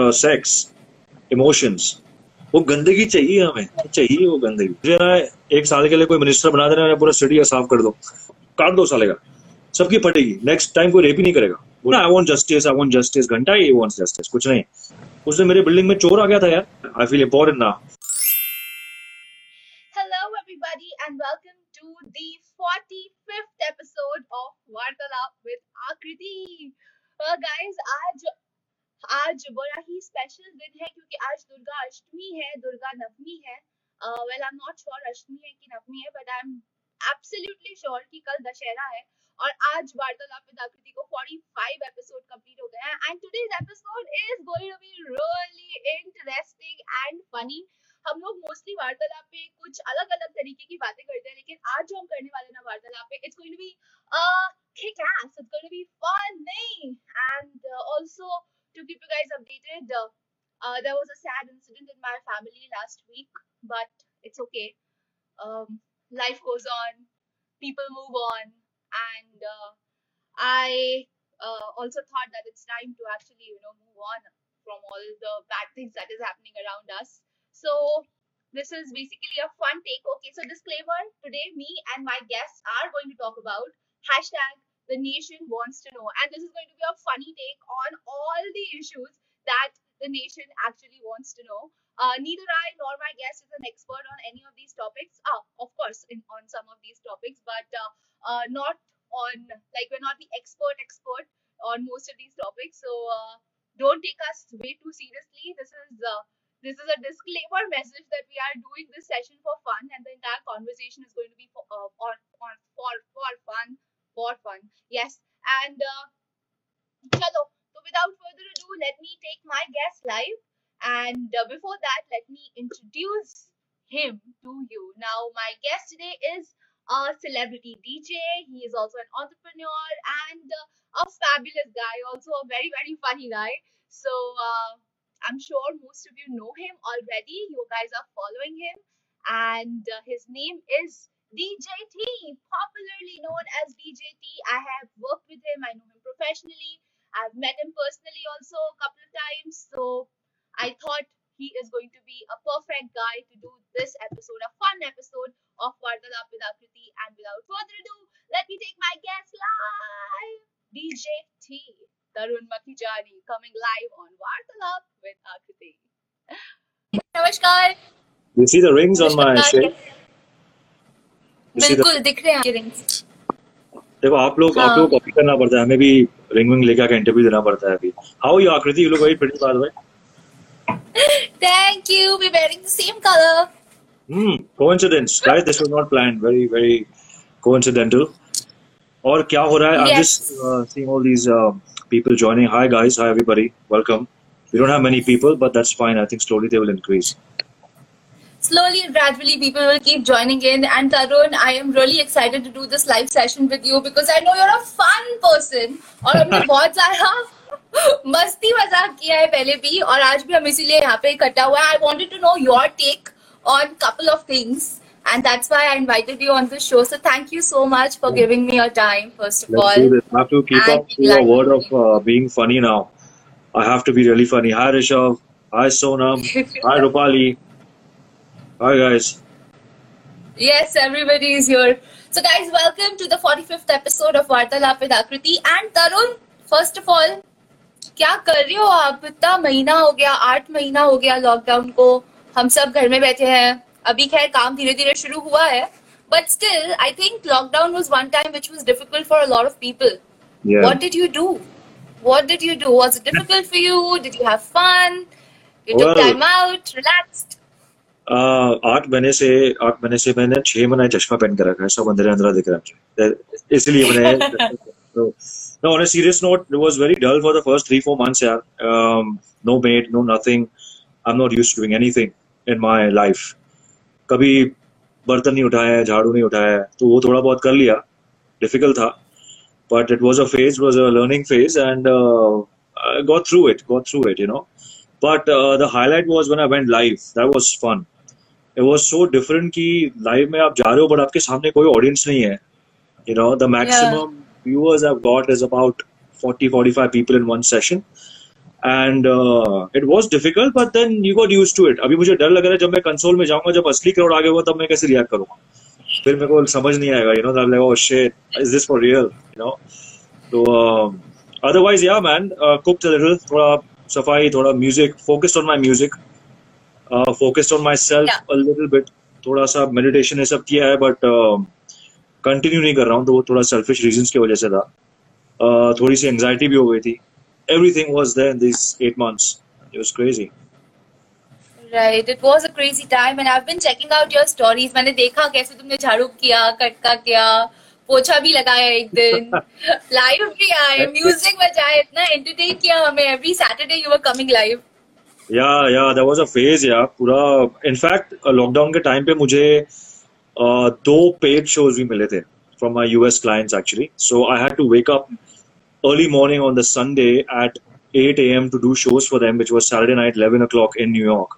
Sex emotions वो गंदगी चाहिए हमें चाहिए वो गंदगी। मुझे ना एक साल के लिए कोई मिनिस्टर बना देना पूरा सिटी साफ़ कर दो। काट दो साले का। सबकी फटेगी। नेक्स्ट टाइम कोई रेप ही नहीं करेगा। बोला I want justice I want justice घंटा ही वांट जस्टिस कुछ नहीं। उस दिन मेरे बिल्डिंग में चोर आ गया था यार। आई फील इम्पोर्टेंट ना Hello, everybody, and welcome to the 45th episode of Vartalap with Akriti. Uh, guys, आज आज बड़ा ही स्पेशल दिन है क्योंकि आज दुर्गा अष्टमी है दुर्गा नवमी है। Well I am not sure Ashtami है कि नवमी है but I am absolutely sure कि कल दशहरा है और आज वार्तालाप विद आकृति को 45 एपिसोड कंप्लीट हो गए हैं। And today's episode is going to be really interesting and funny हम लोग मोस्टली वार्तालाप पे कुछ अलग अलग तरीके की बातें करते हैं लेकिन आज जो हम करने वाले ना वार्तालाप पे it's going to be kick ass it's going to be funny and uh, also to keep you guys updated. Uh, uh, there was a sad incident in my family last week but it's okay. Um, life goes on. People move on. And uh, i uh, also thought that it's time to actually you know move on from all the bad things that is happening around us. So this is basically a fun take. Okay, so disclaimer. Today, me and my guests are going to talk about hashtag the nation wants to know. And this is going to be a funny take on all the issues that the nation actually wants to know. Uh, neither I nor my guest is an expert on any of these topics. Ah, of course, in, on some of these topics, but uh, uh, not on, like, we're not the expert expert on most of these topics. So uh, don't take us way too seriously. This is uh, this is a disclaimer message that we are doing this session for fun, and the entire conversation is going to be for uh, on, on for for fun, for fun. Yes, and uh, chalo. So without further ado, let me take my guest live, and uh, before that, let me introduce him to you. Now, my guest today is a celebrity DJ. He is also an entrepreneur and uh, a fabulous guy, also a very very funny guy. So. Uh, I'm sure most of you know him already. You guys are following him. And uh, his name is DJT, popularly known as DJT. I have worked with him. I know him professionally. I've met him personally also a couple of times. So I thought he is going to be a perfect guy to do this episode, a fun episode of Vardalap with Akriti. And without further ado, let me take my guest live. DJT, Tarun Makijani, coming live on Vardalap with Akriti. Namaskar. You see the rings Namaskar. on my shirt? देखो आप लोग हाँ. आप लोग copy करना पड़ता है हमें भी रिंग विंग लेके इंटरव्यू देना पड़ता है अभी। How you Akriti you look very pretty by the way thank you we wearing the same colour hmm coincidence guys this was not plan very very coincidental और क्या हो रहा है? I just seeing all these people joining hi guys hi everybody welcome we don't have many people but that's fine I think slowly they will increase Slowly and gradually, people will keep joining in. And Tarun, I am really excited to do this live session with you because I know you're a fun person. और हमने बहुत सारा मस्ती मजाक किया है पहले भी और आज भी हम इसीलिए यहाँ पे इकट्ठा हुआ है. I wanted to know your take on couple of things. And that's why I invited you on the show. So thank you so much for giving me your time, first of Let's do all. this. I have to keep And up to your like- word of uh, being funny now. I have to be really funny. Hi Rishabh. Hi Sonam. Hi Rupali. Hi guys. Yes, everybody is here. So, guys, welcome to the 45th episode of Vartalap with Akriti. And Tarun, first of all, क्या कर रहे हो आप इतना महीना हो गया आठ महीना हो गया लॉकडाउन को हम सब घर में बैठे हैं अभी खैर काम धीरे धीरे शुरू हुआ है but still I think lockdown was one time which was difficult for a lot of people Yeah. What did you do? What did you do? Was it difficult for you? Did you have fun? You took Well- time out, relaxed? Uh, आठ महीने से आठ महीने से मैंने छह महीने चश्मा पहन कर रखा है सब अंधेरा अंधेरा दिख रहा है मुझे इसलिए मैंने no on a serious note it was very dull for the first three four months यार um, no maid no nothing I'm not used to doing anything in my life कभी बर्तन नहीं उठाया है झाड़ू नहीं उठाया है तो वो थोड़ा बहुत कर लिया डिफ़िकल्ट था but it was a phase, it was a learning phase, and uh, I got through it, got through it, you know. But uh, the highlight was when I went was so different कि live में आप जा रहे हो but आपके सामने कोई audience नहीं है. You know, the maximum viewers I've got is about 40, 45 people in one session. And it was difficult but then you got used to it अभी मुझे डर लग रहा है जब मैं कंसोल में जाऊँगा जब असली क्राउड आगे होगा तब मैं कैसे रिएक्ट करूँगा? फिर मेरे को समझ नहीं आएगा you know that like shit is this for real you know तो अदरवाइज़ या मैन लिटिल थोड़ा सफ़ाई थोड़ा music focused on my music focused on my self little bit थोड़ा सा मेडिटेशन ये सब किया है बट कंटिन्यू uh, नहीं कर रहा हूँ तो वो थोड़ा सेल्फिश रीजन की वजह से था। Uh, थोड़ी सी एंगजाइटी भी हो गई थी। Everything was there in this eight months it was crazy right it was a crazy time and I been checking out your stories मैंने देखा कैसे तुमने झाड़ू किया कटका किया पोछा भी लगाया एक दिन। लाइव भी आए म्यूज़िक बजाए इतना एंटरटेन किया हमें। Every Saturday you are coming live yeah yeah there was a phase yeah पूरा इनफैक्ट लॉकडाउन के टाइम पे मुझे uh, दो पेड शोज भी मिले थे from my US clients actually so I had to wake up early morning on the Sunday at 8 a.m. to do shows for them which was Saturday night 11 o'clock in New York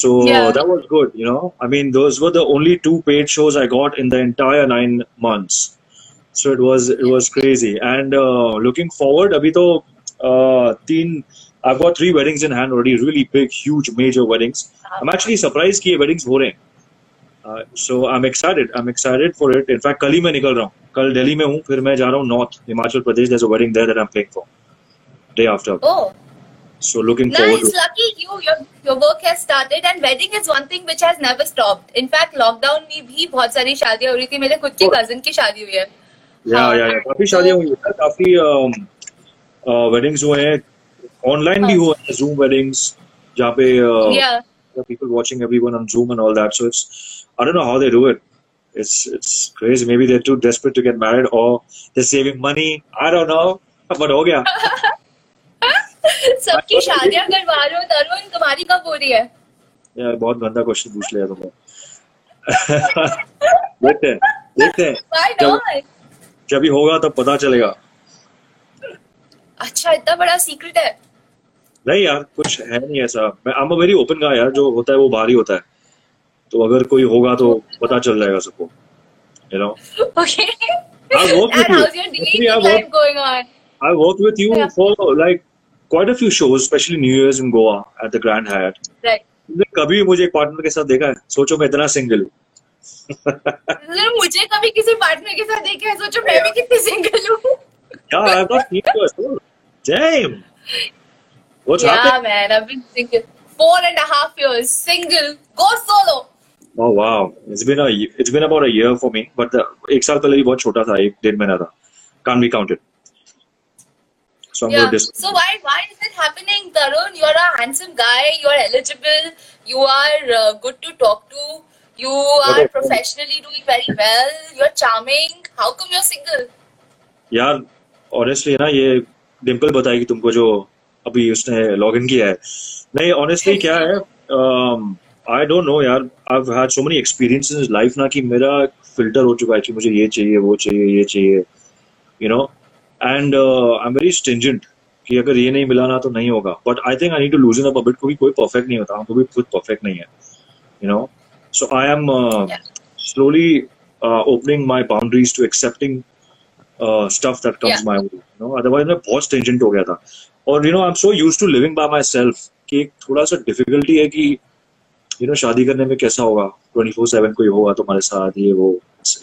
so Yeah. that was good you know I mean those were the only two paid shows I got in the entire nine months so it was it was crazy and uh, looking forward abhi to uh, teen I've got three weddings in hand already really big huge major weddings I'm actually surprised कि ये weddings हो रहे हैं Uh, so I'm excited I'm excited for it in fact कल ही मैं निकल रहा हूँ कल दिल्ली में हूँ फिर मैं जा रहा हूँ north Himachal Pradesh there's a wedding there that I'm playing for day after Oh, so looking nice. forward nice, lucky you. Your your work has started and wedding is one thing which has never stopped. In fact, lockdown में भी बहुत सारी शादियाँ हो रही थी. मेरे खुद के cousin की शादी हुई है. हाँ, या या काफ़ी शादियाँ हुई हैं काफ़ी वेडिंग्स हुए हैं ऑनलाइन भी हो। जूम वेडिंग्स जहाँ पे people watching every on zoom and all that so it's I don't know how they do it it's it's craze maybe there to desperate to get married और they saving money I don't know but हो गया. सबकी शादियाँ करवा रहे हो तरुण तुम्हारी कब हो रही है? यार बहुत गंदा क्वेश्चन पूछ लिया तुमने. देखते हैं देखते हैं. जब जब ही होगा तब पता चलेगा. अच्छा इतना बड़ा सीक्रेट है। नहीं यार कुछ है नहीं ऐसा। मैं आम वेरी ओपन का यार जो होता है वो बाहर ही होता है। तो अगर कोई होगा तो पता चल जाएगा सबको you know okay I work with you I have going on I work with you for like quite a few shows specially new years in Goa at the Grand Hyatt right तुमने कभी मुझे एक partner के साथ देखा है? सोचो मैं इतना सिंगल हूँ। मतलब मुझे कभी किसी पार्टनर के साथ देखा है सोचो मैं भी कितनी सिंगल हूँ। यार I have got so damn What's Yeah, happening? man, I've been single four and a half years. Single. Go solo. Oh wow, it's been a it's been about a year for me, but the, एक साल पहले भी बहुत छोटा था एक डेढ़ महीना था. Can't be counted. So I'm Yeah. dis- So why why is it happening, Tarun? You're a handsome guy. You're eligible. You are uh, good to talk to. You are Okay. professionally doing very well. You're charming. How come you're single? यार honestly ना ये डिम्पल बताएगी तुमको जो अभी उसने log in किया है नहीं ऑनेस्टली क्या है आई डोंट नो यार I had so many experiences in life ना कि मेरा फ़िल्टर हो चुका है कि मुझे ये चाहिए वो चाहिए ये चाहिए you know and I am very stringent कि अगर ये नहीं मिला ना तो नहीं होगा but I think I need to loosen up a bit क्योंकि कोई परफेक्ट नहीं होता हम भी खुद परफेक्ट नहीं है you know so I am Yeah. slowly uh, opening my boundaries to accepting uh, stuff that comes Yeah. my way. You know, otherwise मैं बहुत stringent हो गया था. और you know I am so used to living by my self की एक थोड़ा सा डिफिकल्टी है कि यू नो शादी करने में कैसा होगा? ट्वेंटी फोर सेवन कोई होगा तुम्हारे साथ ये वो।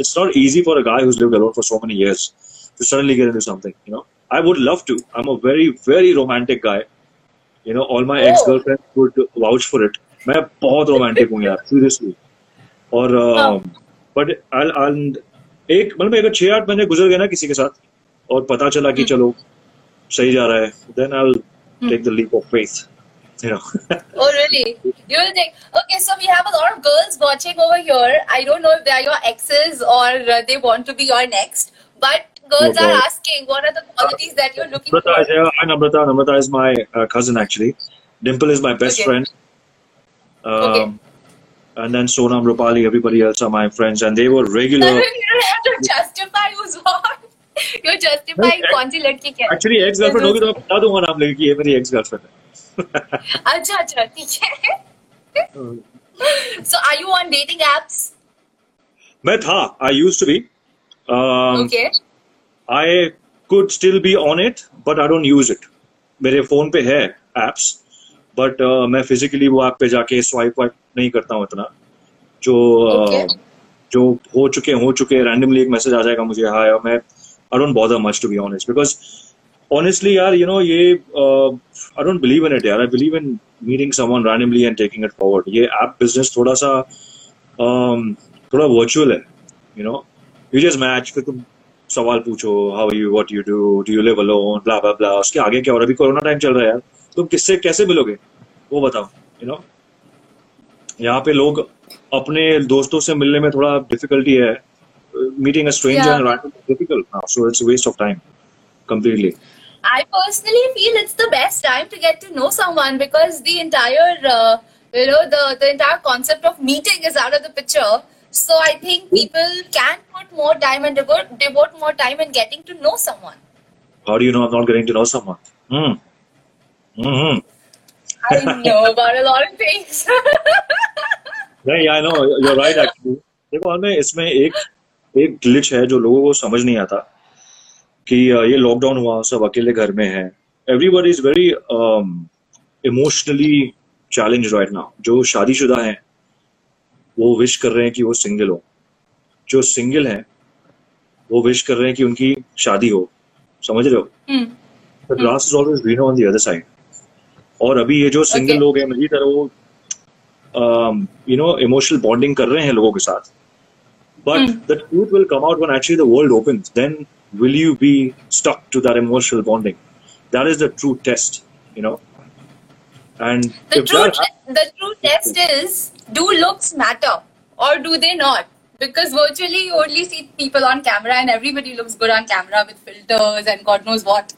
It's not easy for a guy for so many years to suddenly get into something you know I would love to I am a very very romantic guy you know all my ex girlfriend would vouch for it मैं बहुत romantic हूँ यार seriously और हाँ। um, but I एक मतलब एक छह आठ महीने गुजर गए ना किसी के साथ और पता चला कि हम्म। चलो सही जा रहा है then I Hmm. Take the leap of faith you know Oh really? You will think. Okay, so we have a lot of girls watching over here. I don't know if they are your exes or uh, they want to be your next, but girls Oh, are God. asking what are the qualities that you're looking Namrata for. is here. Hi Namrata. Namrata is my uh, cousin actually. Dimple is my best Okay. friend. Um, Okay. And then Sonam, Rupali, everybody else are my friends, and they were regular. Tarun, you don't have to justify who's what. You justify कौन सी लड़की क्या? Actually ex girlfriend होगी तो मैं बता दूँगा नाम लेके ये मेरी एक्स गर्लफ्रेंड है। अच्छा अच्छा ठीक है। So are you on dating apps मैं था I used to be okay I could still be on it but I don't use it मेरे फ़ोन पे है एप्स बट uh, मैं फिजिकली वो ऐप पे जाके स्वाइप वाइप नहीं करता हूँ इतना। जो uh, okay. uh, जो हो चुके हो चुके रैंडमली एक मैसेज आ जाएगा मुझे हाय और मैं I don't bother much to be honest because honestly यार यू नो ये I don't believe in it यार I believe in meeting someone randomly and taking it forward ये ऐप बिज़नेस थोड़ा सा um, थोड़ा वर्चुअल है you know you just match फिर तुम सवाल पूछो how you what you do do you live alone blah blah blah उसके आगे क्या है अभी कोरोना टाइम चल रहा है यार तुम किससे कैसे मिलोगे वो बताओ यू नो यहाँ पे लोग अपने दोस्तों से मिलने में थोड़ा डिफिकल्टी है Meeting a stranger Yeah. And difficult now so it's waste of time completely I personally feel it's the best time to get to know someone because the entire, uh, you know, the, the entire concept of meeting is out of the picture. So I think people can put more time and devote, devote more time in getting to know someone. how do you know i'm not getting to know someone hmm hmm I know about a lot of things. नहीं I no you're right actually देखो हमें इसमें एक एक glitch है जो लोगों को समझ नहीं आता कि ये लॉकडाउन हुआ सब अकेले घर में है। Everybody is very emotionally challenge right now जो शादीशुदा हैं वो विश कर रहे हैं कि वो सिंगल हो। जो सिंगल हैं वो विश कर रहे हैं कि उनकी शादी हो। समझ रहे हो? Grass is always greener on the other side और अभी ये जो सिंगल Okay. लोग हैं मेरी तरह वो यू नो इमोशनल बॉन्डिंग कर रहे हैं लोगों के साथ। but Hmm. the truth will come out when actually the world opens then will you be stuck to that emotional bonding that is the true test you know and The if true, that the true test is do looks matter or do they not? Because virtually you only see people on camera and everybody looks good on camera with filters and God knows what.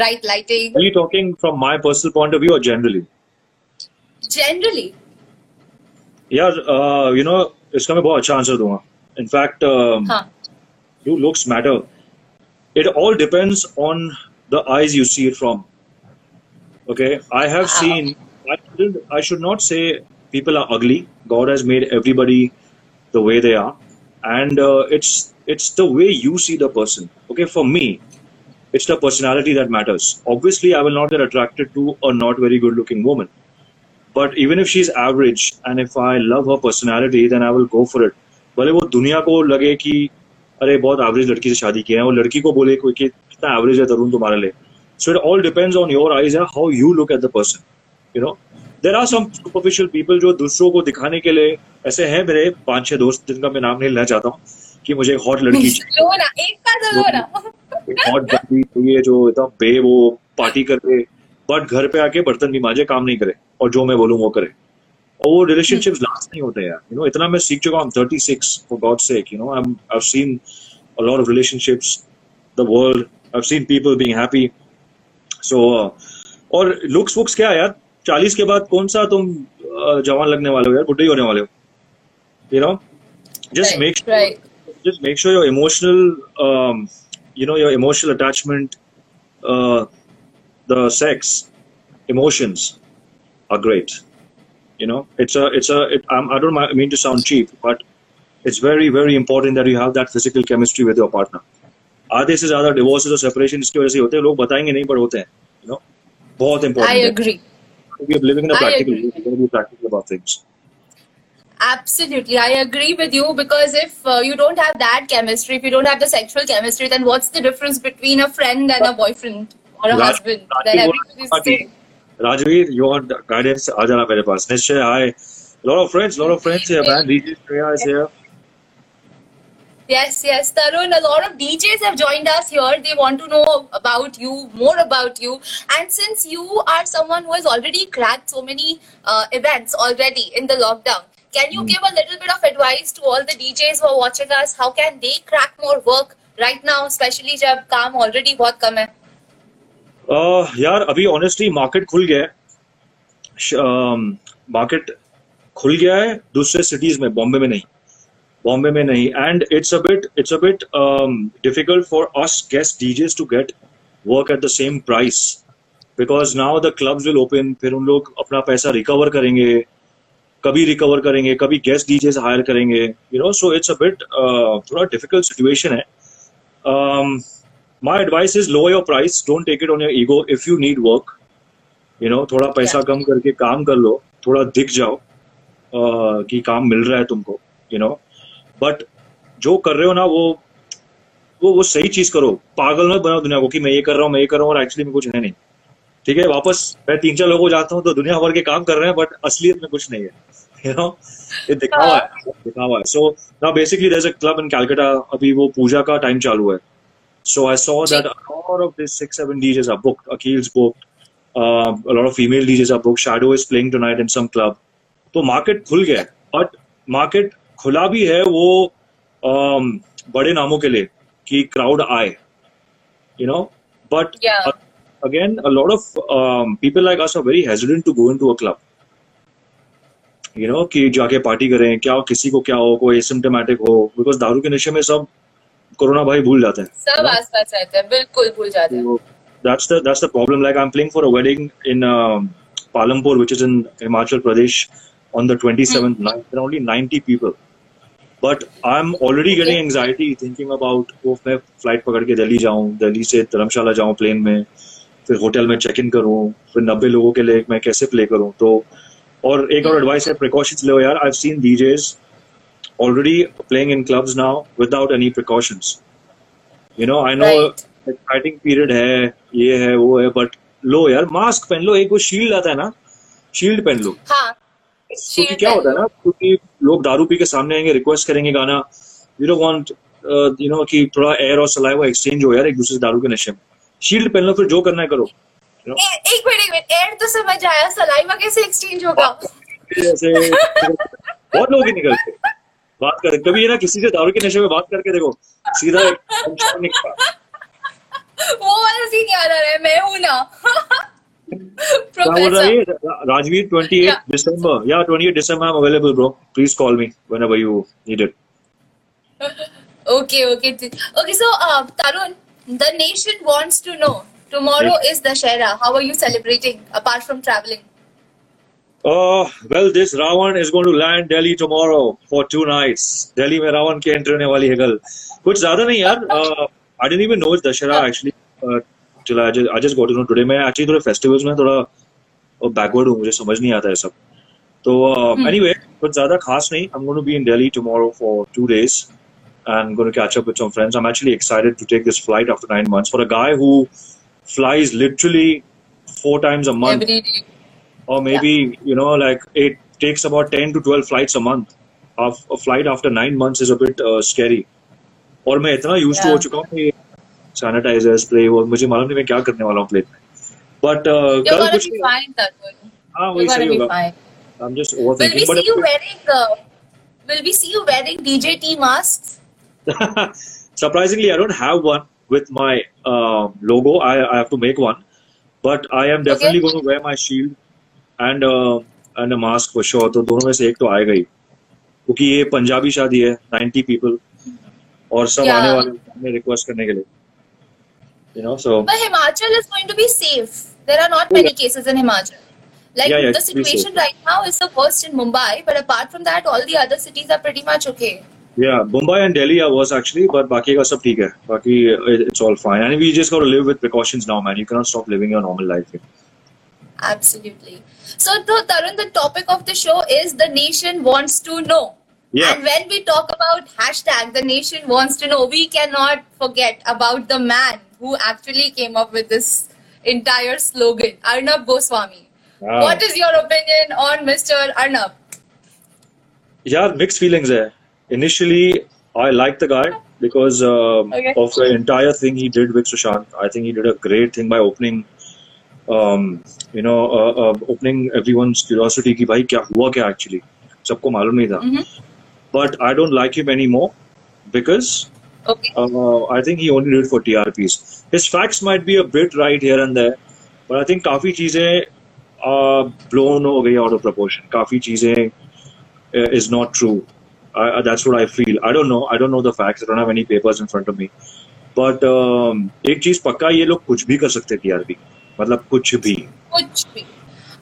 Right lighting. are you talking from my personal point of view or generally Generally. यार you no इसका मैं बहुत अच्छा answer दूंगा in fact, um, huh. do looks matter? It all depends on the eyes you see it from. Okay, I have wow. seen. I, I should not say people are ugly. God has made everybody the way they are, and uh, it's it's the way you see the person. Okay, for me, it's the personality that matters. Obviously, I will not get attracted to a not very good looking woman. But even if she's average and if I love her personality, then I will go for it. भले वो दुनिया को लगे कि अरे बहुत average लड़की से शादी किया है और लड़की को बोले कोई कि कितना एवरेज है तरुण तुम्हारे लिए? So it all depends on your eyes how you look at the person you know there are some superficial people जो दूसरों को दिखाने के लिए ऐसे हैं मेरे पाँच छह दोस्त जिनका मैं नाम नहीं लेना चाहता हूँ कि मुझे हॉट लड़की हॉट बंदी चाहिए जो एकदम बे वो पार्टी करे बट घर पे आके बर्तन भी मांजे काम नहीं करे और जो मैं बोलूँ वो करे। और वो रिलेशनशिप लास्ट हम्म। नहीं होते यार यू नो इतना मैं सीख चुका हूँ thirty six for God sake world I seen people being happy so और लुक्स वुक्स क्या यार? चालीस के बाद कौन सा तुम uh, जवान लगने वाले हो यार? बुढ़े होने वाले हो। You know just make just make sure your emotional you know your emotional attachment the sex emotions are great you know it's a it's a it, I'm, i don't mi- mean to sound cheap but it's very very important that you have that physical chemistry with your partner आधे से ज्यादा divorces और separation इसकी वजह से होते हैं लोग बताएंगे नहीं पर होते हैं यू नो बहुत I इंपॉर्टेंट agree. है we are living in a I practical agree. we're going to be practical about things Absolutely, I agree with you because if uh, you don't have that chemistry, if you don't have the sexual chemistry, then what's the difference between a friend and a boyfriend or a Raj- husband? Then Rajveer, everybody's the same. Rajveer, you want guidance? आ जाना मेरे पास. Nishchay, hi. lot of friends, lot of friends here, man. DJ Shreya is here. Yes, yes, Tarun. A lot of DJs have joined us here. They want to know about you, more about you. And since you are someone who has already cracked so many uh, events already in the lockdown, can you give a little bit of advice to all the DJs who are watching us? How can they crack more work right now, especially जब काम already बहुत कम है? Uh, यार अभी honestly market खुल गया है। Market खुल गया है दूसरे सिटीज़ में बॉम्बे में नहीं। बॉम्बे में नहीं। And it's a bit it's a bit difficult for us guest DJs to get work at the same price because now the clubs will open फिर उन लोग अपना पैसा रिकवर करेंगे कभी रिकवर करेंगे कभी गेस्ट डीजेस हायर करेंगे you know so it's a bit थोड़ा डिफ़िकल्ट सिचुएशन है। My advice is lower your price. Don't take it on your ego. If you need work you know थोड़ा पैसा Yeah. कम करके काम कर लो थोड़ा दिख जाओ uh, कि काम मिल रहा है तुमको you know. बट जो कर रहे हो ना वो वो वो सही चीज़ करो। पागल मत बनाओ दुनिया को कि मैं ये कर रहा हूँ मैं ये कर रहा हूँ और एक्चुअली में कुछ है नहीं। ठीक है? वापस मैं तीन चार लोगों जाता हूँ तो दुनिया भर के काम कर रहे हैं बट असलियत में कुछ नहीं है। यू नो ये दिखावा है दिखावा है। So now basically there is a club in Calcutta अभी वो पूजा का टाइम चालू है। So I saw ji. That all of this six seven DJs are booked अकील्स booked a lot of female DJs are booked. Shadow is playing tonight in some club. तो market खुल गया है but market खुला भी है वो um, बड़े नामों के लिए कि क्राउड आए you know but Yeah. uh, again a lot of um, people like us are very hesitant to go into a club you know कि जाके पार्टी करें क्या किसी को क्या हो कोई एसिम्टोमेटिक हो बिकॉज़ दारू के नशे में सब कोरोना भाई भूल जाते हैं सब आसपास आते हैं बिल्कुल भूल जाते हैं। Wedding in Palampur which is in Himachal Pradesh on the 27th but I am already getting anxiety thinking about वो मैं फ़्लाइट पकड़ के दिल्ली जाऊँ दिल्ली से धर्मशाला जाऊँ प्लेन में फिर होटल में चेक इन करूँ फिर नब्बे लोगों के लिए मैं कैसे प्ले करूँ? तो और एक और hmm. एडवाइस है प्रिकॉशन ले यार. I seen DJs already playing in clubs now without any precautions. You know, I know Right. Period है ये है वो है बट लो यार मास्क पहन लो एक वो शील्ड आता है ना शील्ड पहन लो हाँ क्योंकि क्या होता है ना क्योंकि लोग दारू पी के सामने आएँगे रिक्वेस्ट करेंगे गाना you don't want you know कि थोड़ा एयर और सलाइवा एक्सचेंज हो यार एक दूसरे से दारू के नशे में शील्ड पहन लो फिर जो करना है करो you know? ए- एक मिनट एक मिनट एयर तो समझ आया सलाइवा कैसे एक्सचेंज होगा बहुत लोग ही निकलते हैं। बात कर कभी है ना किसी से दारू के नशे में बात करके देखो सीधा वो वाला सीन याद आ रहा है मैं हूँ ना। प्रोफेसर रा, राजवीर 28 दिसंबर या 28 दिसंबर I available bro please call me whenever you need it okay okay okay so Tarun the nation wants to know tomorrow is Dussehra how are you celebrating apart from travelling Uh, well, this Ravan is going to land Delhi tomorrow for two nights. Delhi में रावण की entry होने वाली है कल कुछ ज्यादा नहीं यार uh, I didn't even know it's Dashera actually uh, till I just, I just got to know today मैं actually थोड़े festivals में थोड़ा backward हूँ मुझे समझ नहीं आता है सब तो uh, anyway कुछ ज्यादा खास नहीं I'm going to be in Delhi tomorrow for two days and going to catch up with some friends. I'm actually excited to take this flight after nine months for a guy who flies literally four times a month Every day. or maybe you know like it takes about 10 to 12 flights a month Of- a flight after nine months is a bit uh, scary और मैं इतना use to Yeah. हो चुका हूँ कि sanitiser spray और मुझे मालूम नहीं मैं क्या करने वाला हूँ प्लेन में बट You're कल gonna कुछ be नहीं fine, Tarun. हाँ You're वही gonna सही be होगा fine. I am just Will we overthinking see you wearing? Uh, will we see you wearing DJT masks? But surprisingly I don't have one with my uh, logo I, I have to make one but I am definitely Okay. going to wear my shield And uh, and a mask तो दोनों में से एक तो आएगा ही क्योंकि ये पंजाबी शादी है 90 people और सब Yeah. आने वाले रिक्वेस्ट करने के लिए you know so But Himachal is going to be safe. There are not Oh, many yeah. cases in Himachal. Like Yeah, yeah, the situation right now is the worst in Mumbai, but apart from that, all the other cities are pretty much okay. yeah Mumbai and Delhi I was actually but बाकी का सब ठीक है बाकी it's all fine and we just got to live with precautions now man you cannot stop living your normal life here. Absolutely. So, Tarun, the topic of the show is the nation wants to know. Yeah. And when we talk about hashtag the nation wants to know, we cannot forget about the man who actually came up with this entire slogan, Arnab Goswami. Wow. What is your opinion on Mr. Arnab? Yeah, mixed feelings there. Initially, I liked the guy because um, Okay. of the entire thing he did with Sushant. I think he did a great thing by opening, um, you know, uh, uh, opening everyone's curiosity कि भाई क्या हुआ क्या actually. सबको मालूम नहीं था. Mhm. But I don't like him anymore because Okay. uh, I think he only did it for TRPs. His facts might be a bit right here and there, but I काफ़ी चीज़ें uh, blown हो गई out of proportion. काफ़ी चीज़ें uh, is not true. I, I- that's what I feel. I don't know. I don't know the facts. I don't have any papers in front of me. But um, एक चीज़ पक्का ये लोग कुछ भी कर सकते टीआरपी मतलब कुछ भी। कुछ भी।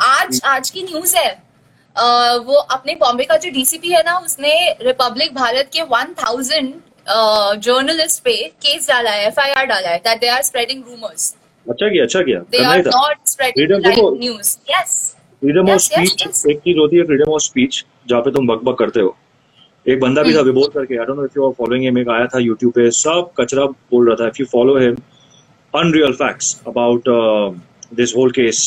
आज आज की न्यूज़ है। अ, वो अपने बॉम्बे का जो डीसीपी है ना उसने रिपब्लिक भारत के 1000 जर्नलिस्ट पे केस डाला है एफआईआर डाला है that they are spreading rumours अच्छा किया अच्छा किया। They are not spreading. News yes freedom of speech एक चीज़ होती है फ्रीडम ऑफ़ स्पीच जहाँ पे तुम बकबक करते हो। एक बंदा भी था हम्म। विबोध करके I don't know if you are following him एक आया था यूट्यूब पे सब कचरा बोल रहा था। If you follow him unreal facts about this whole case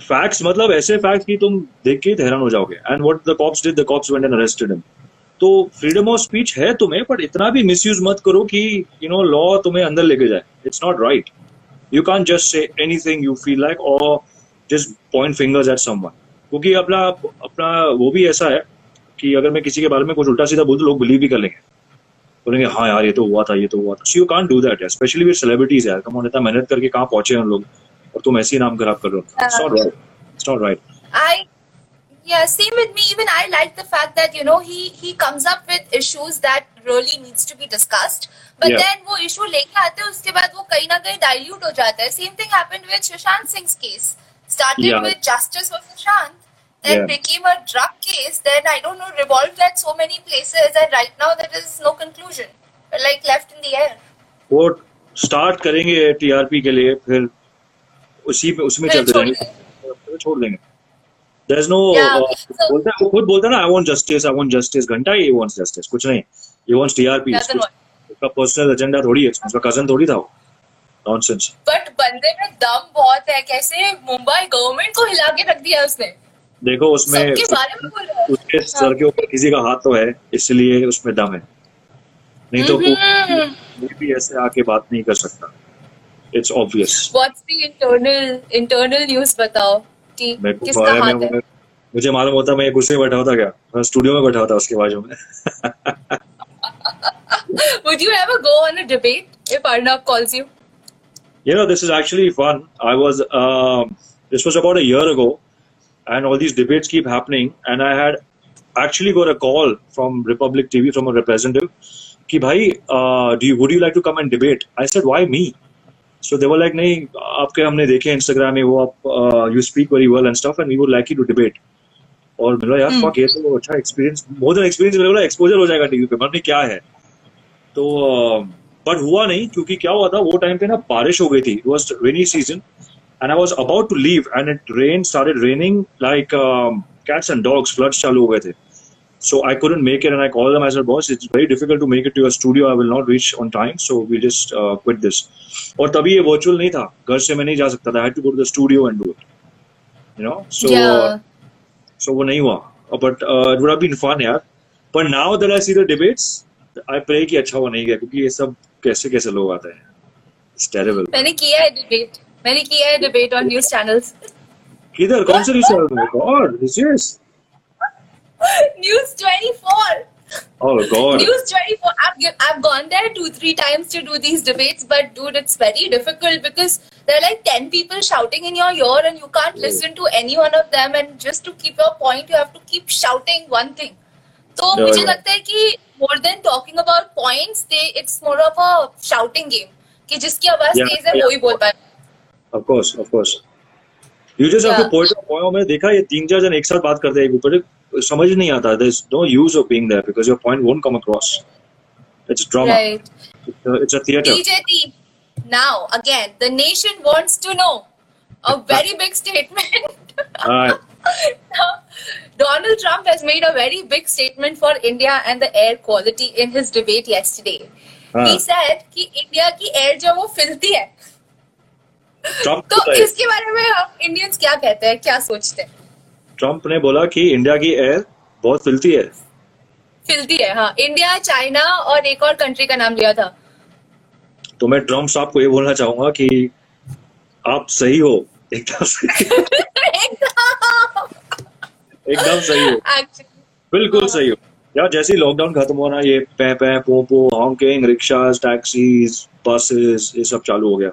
facts मतलब ऐसे फैक्ट्स कि तुम देख के हैरान हो जाओगे। And what the cops did the cops went and arrested him तो फ्रीडम ऑफ़ स्पीच है तुम्हें पर इतना भी मिसयूज मत करो कि यू नो लॉ तुम्हें अंदर लेके जाए। It's not right you can't just say anything you feel like or just point fingers at someone. क्योंकि अपना अपना वो भी ऐसा है कि अगर मैं किसी के बारे में कुछ उल्टा सीधा बोल तो लोग बिलीव भी कर लेंगे। बोलेंगे हाँ यार ये तो हुआ था ये तो हुआ था so you can't do that specially with celebrities यार कम ऑन इतना मेहनत करके कहाँ पहुँचे हम लोग और तुम ऐसे ही नाम खराब कर रहे हो it's not right it's not right I yeah, same with me. Even I like the fact that you know he he comes up with issues that really needs to be discussed. But Yeah. then वो issue लेके आते हैं उसके बाद वो कहीं ना कहीं dilute हो जाता है. Same thing happened with Sushant Singh's case. Started Yeah. with justice for Sushant, then Yeah. became a drug case. Then I don't know revolved at so many places, and right now there is no conclusion. Like left in the air. वो start करेंगे TRP के लिए फिर उसी पे उसमें चलते जाएँगे छोड़ देंगे देयर इज़ नो बोलता है खुद बोलता है ना I want justice I want justice घंटा ही वांट्स जस्टिस कुछ नहीं ही वांट्स टीआरपी उसका पर्सनल एजेंडा थोड़ी है उसका कज़न थोड़ी था वो नॉनसेंस बट बंदे में दम बहुत है कैसे मुंबई गवर्नमेंट को हिला के रख दिया उसने देखो उसमें में उसके सर के ऊपर किसी का हाथ तो है इसलिए उसमें दम है। नहीं तो हम्म। कोई भी ऐसे आके बात नहीं कर सकता। It's obvious what's the internal internal news बताओ कि को किसका हाथ है? मुझे मालूम होता मैं गुस्से में बैठा होता क्या? मैं स्टूडियो में बैठा होता उसके बाजू में। Would you ever go on a debate if Arnab calls you? You know, this is actually fun. I was, um, this was about a year ago, and all these debates keep happening. And I had actually got a call from Republic TV from a representative. Ki bhai, uh, do you would you like to come and debate? I said, why me? So they were like, नहीं आपके हमने देखे Instagram में वो आप uh, you speak very well and stuff, and we would like you to debate. और मेरा यार Hmm. fuck ये तो अच्छा एक्सपीरियंस मोर देन एक्सपीरियंस मेरे एक्सपोजर हो जाएगा टीवी पे मैंने क्या है तो बट हुआ नहीं क्योंकि क्या हुआ था वो टाइम पे ना बारिश हो गई थी was rainy season and I was about to leave and it rain started raining like cats and dogs floods हो गए थे so I couldn't make it and I called them I said boss it's very difficult to make it to your studio I will not reach on time so we just uh, quit this और तभी ये virtual नहीं था घर से मैं नहीं जा सकता था I had to go to the studio and do it you know so yeah uh, so वो नहीं हुआ but uh, it would have been fun यार but now that I see the debates I pray कि अच्छा हुआ नहीं गया क्योंकि ये सब कैसे कैसे लोग आते हैं it's terrible मैंने किया है डिबेट मैंने किया है डिबेट ऑन न्यूज़ चैनल्स किधर कौन से रिसर्च में god this is news 24 oh god News 24. I've, I've gone there two, three times to do these debates, but dude, it's very difficult because there are like 10 people shouting in your ear and you can't Yeah. listen to any one of them. And just to keep your point, you have to keep shouting one thing. तो Yeah, मुझे yeah. लगता है कि more than talking about points, they it's more of a shouting game. कि जिसकी आवाज़ तेज है. वो ही बोल पाए of course of course you just have to Yeah. point out point मैंने देखा ये तीन चार जन एक साथ बात करते हैं एक ऊपर समझ नहीं आता there is no use of being there because your point won't come across it's drama Right. it's a, it's a theater DJT. Now, again, the nation wants to know a very big statement. Alright. Donald Trump has made a very big statement for India and the air quality in his debate yesterday. हाँ. He said कि India की air जो वो filthy है तो इसके बारे में हम इंडियंस क्या कहते हैं क्या सोचते हैं? ट्रंप ने बोला कि इंडिया की एयर बहुत फिलती है। फिल्थी है हाँ। इंडिया चाइना और एक और कंट्री का नाम लिया था। तो मैं ट्रंप साहब को ये बोलना चाहूँगा कि आप सही हो। एकदम सही। एकदम सही हो। बिल्कुल सही हो। यार जैसे ही लॉकडाउन खत्म हुआ ना ये पै पै पो पो हॉन्किंग रिक्शाज टैक्सीज बसेस ये सब चालू हो गया।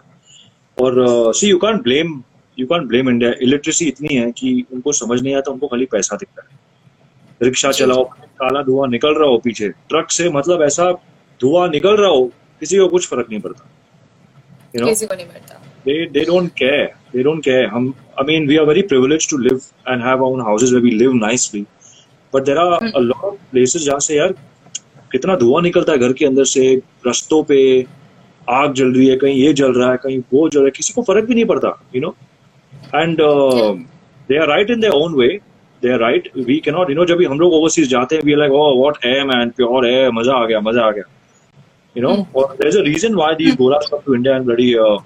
और see you can't blame you can't blame India illiteracy इतनी है कि उनको समझ नहीं आता उनको खाली पैसा दिखता है। रिक्शा चलाओ काला धुआँ निकल रहा हो पीछे। ट्रक से मतलब ऐसा धुआँ निकल रहा हो किसी को कुछ फ़र्क नहीं पड़ता। यू नो किसी को नहीं पड़ता। They they don't care they don't care. i mean we are very privileged to live and have our own houses where we live nicely. But there are a lot of places जहाँ से यार कितना धुआँ निकलता है घर के अंदर से रस्तों पे आग जल रही है कहीं ये जल रहा है कहीं वो जल रहा है किसी को फ़र्क भी नहीं पड़ता you know and they are right in their own way they are right we can not you know जब हम लोग ओवरसीज जाते हैं वी लाइक ओ व्हाट है मैन प्योर है मज़ा आ गया मज़ा आ गया. You know? Or there's a reason why these goras come to india and bloody uh,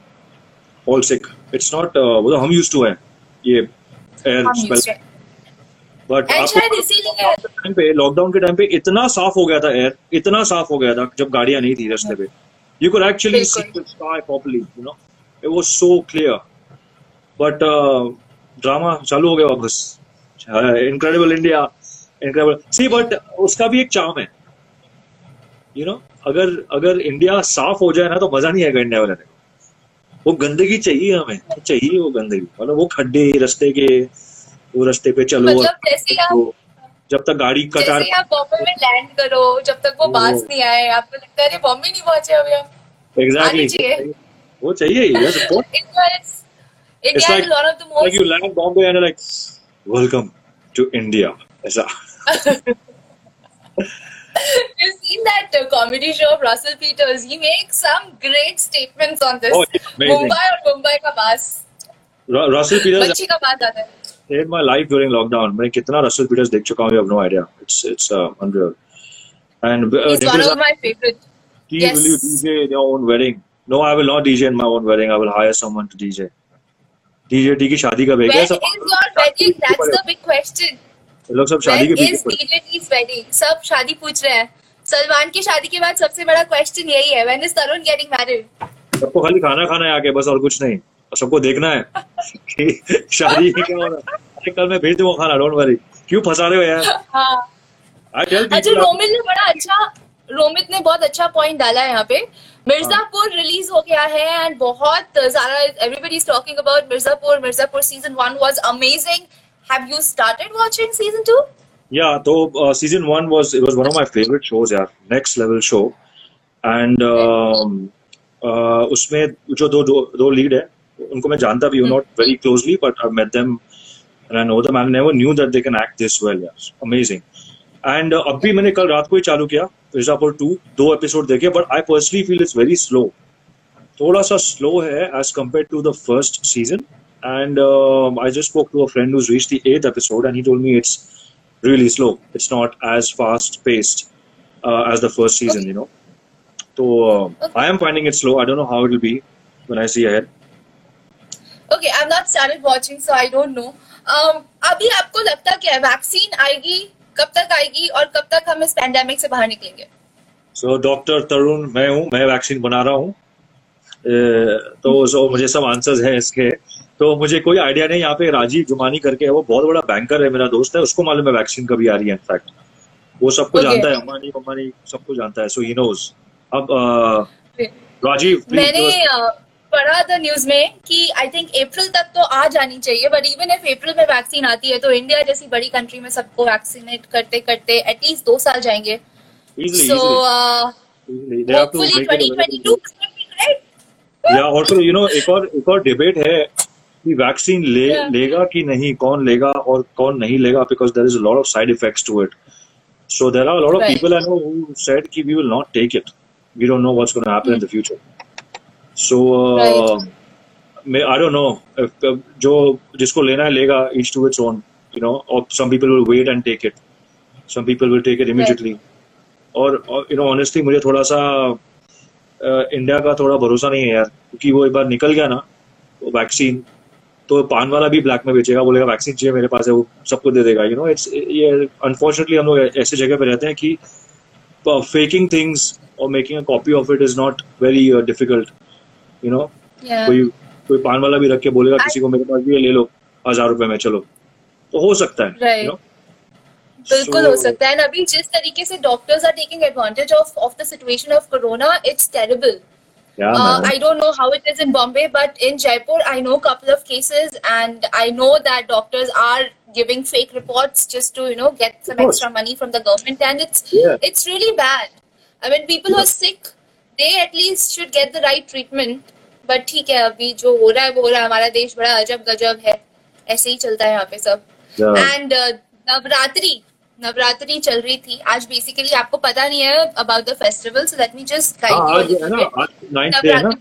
all sick. It's not uh, वो तो हम used टू है. ये to हैं। बट टाइम पे लॉकडाउन के टाइम पे इतना साफ़ हो गया था एयर इतना साफ़ हो गया था जब गाड़ियाँ नहीं थी रास्ते पे. एक्चुअली सी बिल्कुल। The sky properly you know it was so clear but drama uh, चालू हो गया वापस। Incredible India incredible see but उसका भी एक चाम है। यू नो अगर अगर इंडिया साफ़ हो जाए ना तो मज़ा नहीं आएगा इंडिया वाले को। वो गंदगी चाहिए हमें। चाहिए वो गंदगी। मतलब वो खड्डे रास्ते के वो रास्ते पे चलो मतलब जैसे आप जब तक गाड़ी जैसे आप बॉम्बे में लैंड करो जब तक वो बास नहीं आए आपको लगता है बॉम्बे नहीं पहुँचे अभी हम एग्जैक्टली वो चाहिए ही like- is one of the like you most land Bombay and you're like welcome to India ऐसा You've seen that uh, comedy show of Russell Peters. He makes some great statements on this. Oh. Mumbai और मुंबई का बास Russell Peters मच्छी का बास आता है saved my life during lockdown मैं कितना Russell Peters देख चुका हूँ you have no idea it's it's uh, unreal and uh, He's one of my favorite. Steve, yes. will you DJ in your own wedding no I will not DJ in my own wedding I will hire someone to DJ DJ T की शादी कब है When is your wedding? That's the big question. लोग सब शादी के When is DJ T's wedding? सब शादी पूछ रहे हैं सलमान की शादी के बाद सबसे बड़ा क्वेश्चन यही है When is Tarun getting married? सबको खाली खाना खाना है आके बस और कुछ नहीं और सबको देखना है कि शादी क्या हो रहा है। कल मैं भेज दूँगा खाना डोंट वरी क्यों फंसा रहे हो यार? हाँ। अच्छा रोमित ने बड़ा अच्छा रोमित ने बहुत अच्छा पॉइंट डाला है यहाँ पे। मिर्जापुर रिलीज़ हो गया है एंड बहुत सारा everybody is talking about Mirzapur. Mirzapur season one was amazing have you started watching season two season one was it was one of my favorite shows. Yeah, next level show, and um, uh, उसमें जो दो दो, दो lead है उनको मैं जानता भी not very closely but I met them and I know them I never knew that they can act this well amazing and अब भी मैंने कल रात को ही चालू किया रिजापुर टू दो एपिसोड देखे but I personally feel it's very slow थोड़ा सा स्लो है as compare to the first season and I just spoke to a friend who's reach the eighth episode and he told me it's really slow it's not as fast paced as the first season you know तो I am finding it slow I don't know how it will be when I see ahead okay I not started watching so I don't know अभी आपको लगता क्या है? Vaccine आएगी कब तक आएगी और कब तक हम इस पैंडेमिक से बाहर निकलेंगे? So डॉक्टर तरुण मैं हूँ मैं वैक्सीन बना रहा हूँ। तो so मुझे सब आंसर्स हैं इसके। तो मुझे कोई आइडिया नहीं यहाँ पे राजीव जुमानी करके है वो बहुत बड़ा बैंकर है मेरा दोस्त है उसको मालूम है वैक्सीन कभी आ रही है इनफैक्ट वो सबको Okay. जानता है अम्बानी अम्बानी सबको जानता है सो ही नोज़ अब अ, राजीव मैंने पढ़ा था न्यूज़ में कि आई थिंक अप्रैल तक तो आ जानी चाहिए बट इवन इफ़ अप्रैल में वैक्सीन आती है तो इंडिया जैसी बड़ी कंट्री में सबको वैक्सीनेट करते करते एटलीस्ट दो साल जाएँगे। Uh, so easily, easily. They have to hopefully make it available. 2022 is gonna be great. या और फिर यू नो एक और एक और डिबेट है कि वैक्सीन ले Yeah. लेगा कि नहीं कौन लेगा और कौन नहीं लेगा because there is lot of side effects to it so there are lot of people I know who said कि we will not take it we don't know what's gonna happen in the future so I don't know जो जिसको लेना है लेगा each to its own you know और some people will wait and take it some people will take it immediately और you know honestly मुझे थोड़ा सा इंडिया का थोड़ा भरोसा नहीं है यार क्योंकि वो एक बार निकल गया ना वो वैक्सीन तो पान वाला भी ब्लैक में बेचेगा बोलेगा वैक्सीन चाहिए मेरे पास है वो सबको दे देगा यू नो इट्स ये अनफॉर्चुनेटली हम लोग ऐसी जगह पे रहते हैं कि फेकिंग थिंग्स और making a copy of it is not very difficult you know. कोई कोई पान वाला भी रख के बोलेगा किसी को मेरे पास भी है, ले लो हज़ार रुपए में चलो तो हो सकता है Right. you know? बिल्कुल हो सकता है अभी जिस तरीके से doctors are taking advantage of of the situation of corona it's terrible Yeah, Uh, man. I don't know how it is in Bombay, but in Jaipur, I know a couple of cases, and I know that doctors are giving fake reports just to you know get some course. extra money from the government, and it's Yeah. it's really bad. I mean, people who are sick, they at least should get the right treatment but ठीक है अभी जो हो रहा है वो हो रहा है। हमारा देश बड़ा अजब गजब है। ऐसे ही चलता है यहाँ पे सब। Yeah. एंड नवरात्रि नवरात्रि चल रही थी। आज बेसिकली आपको पता नहीं है about the festival so let me just आज गाइड आज नाइन्थ डे है ना?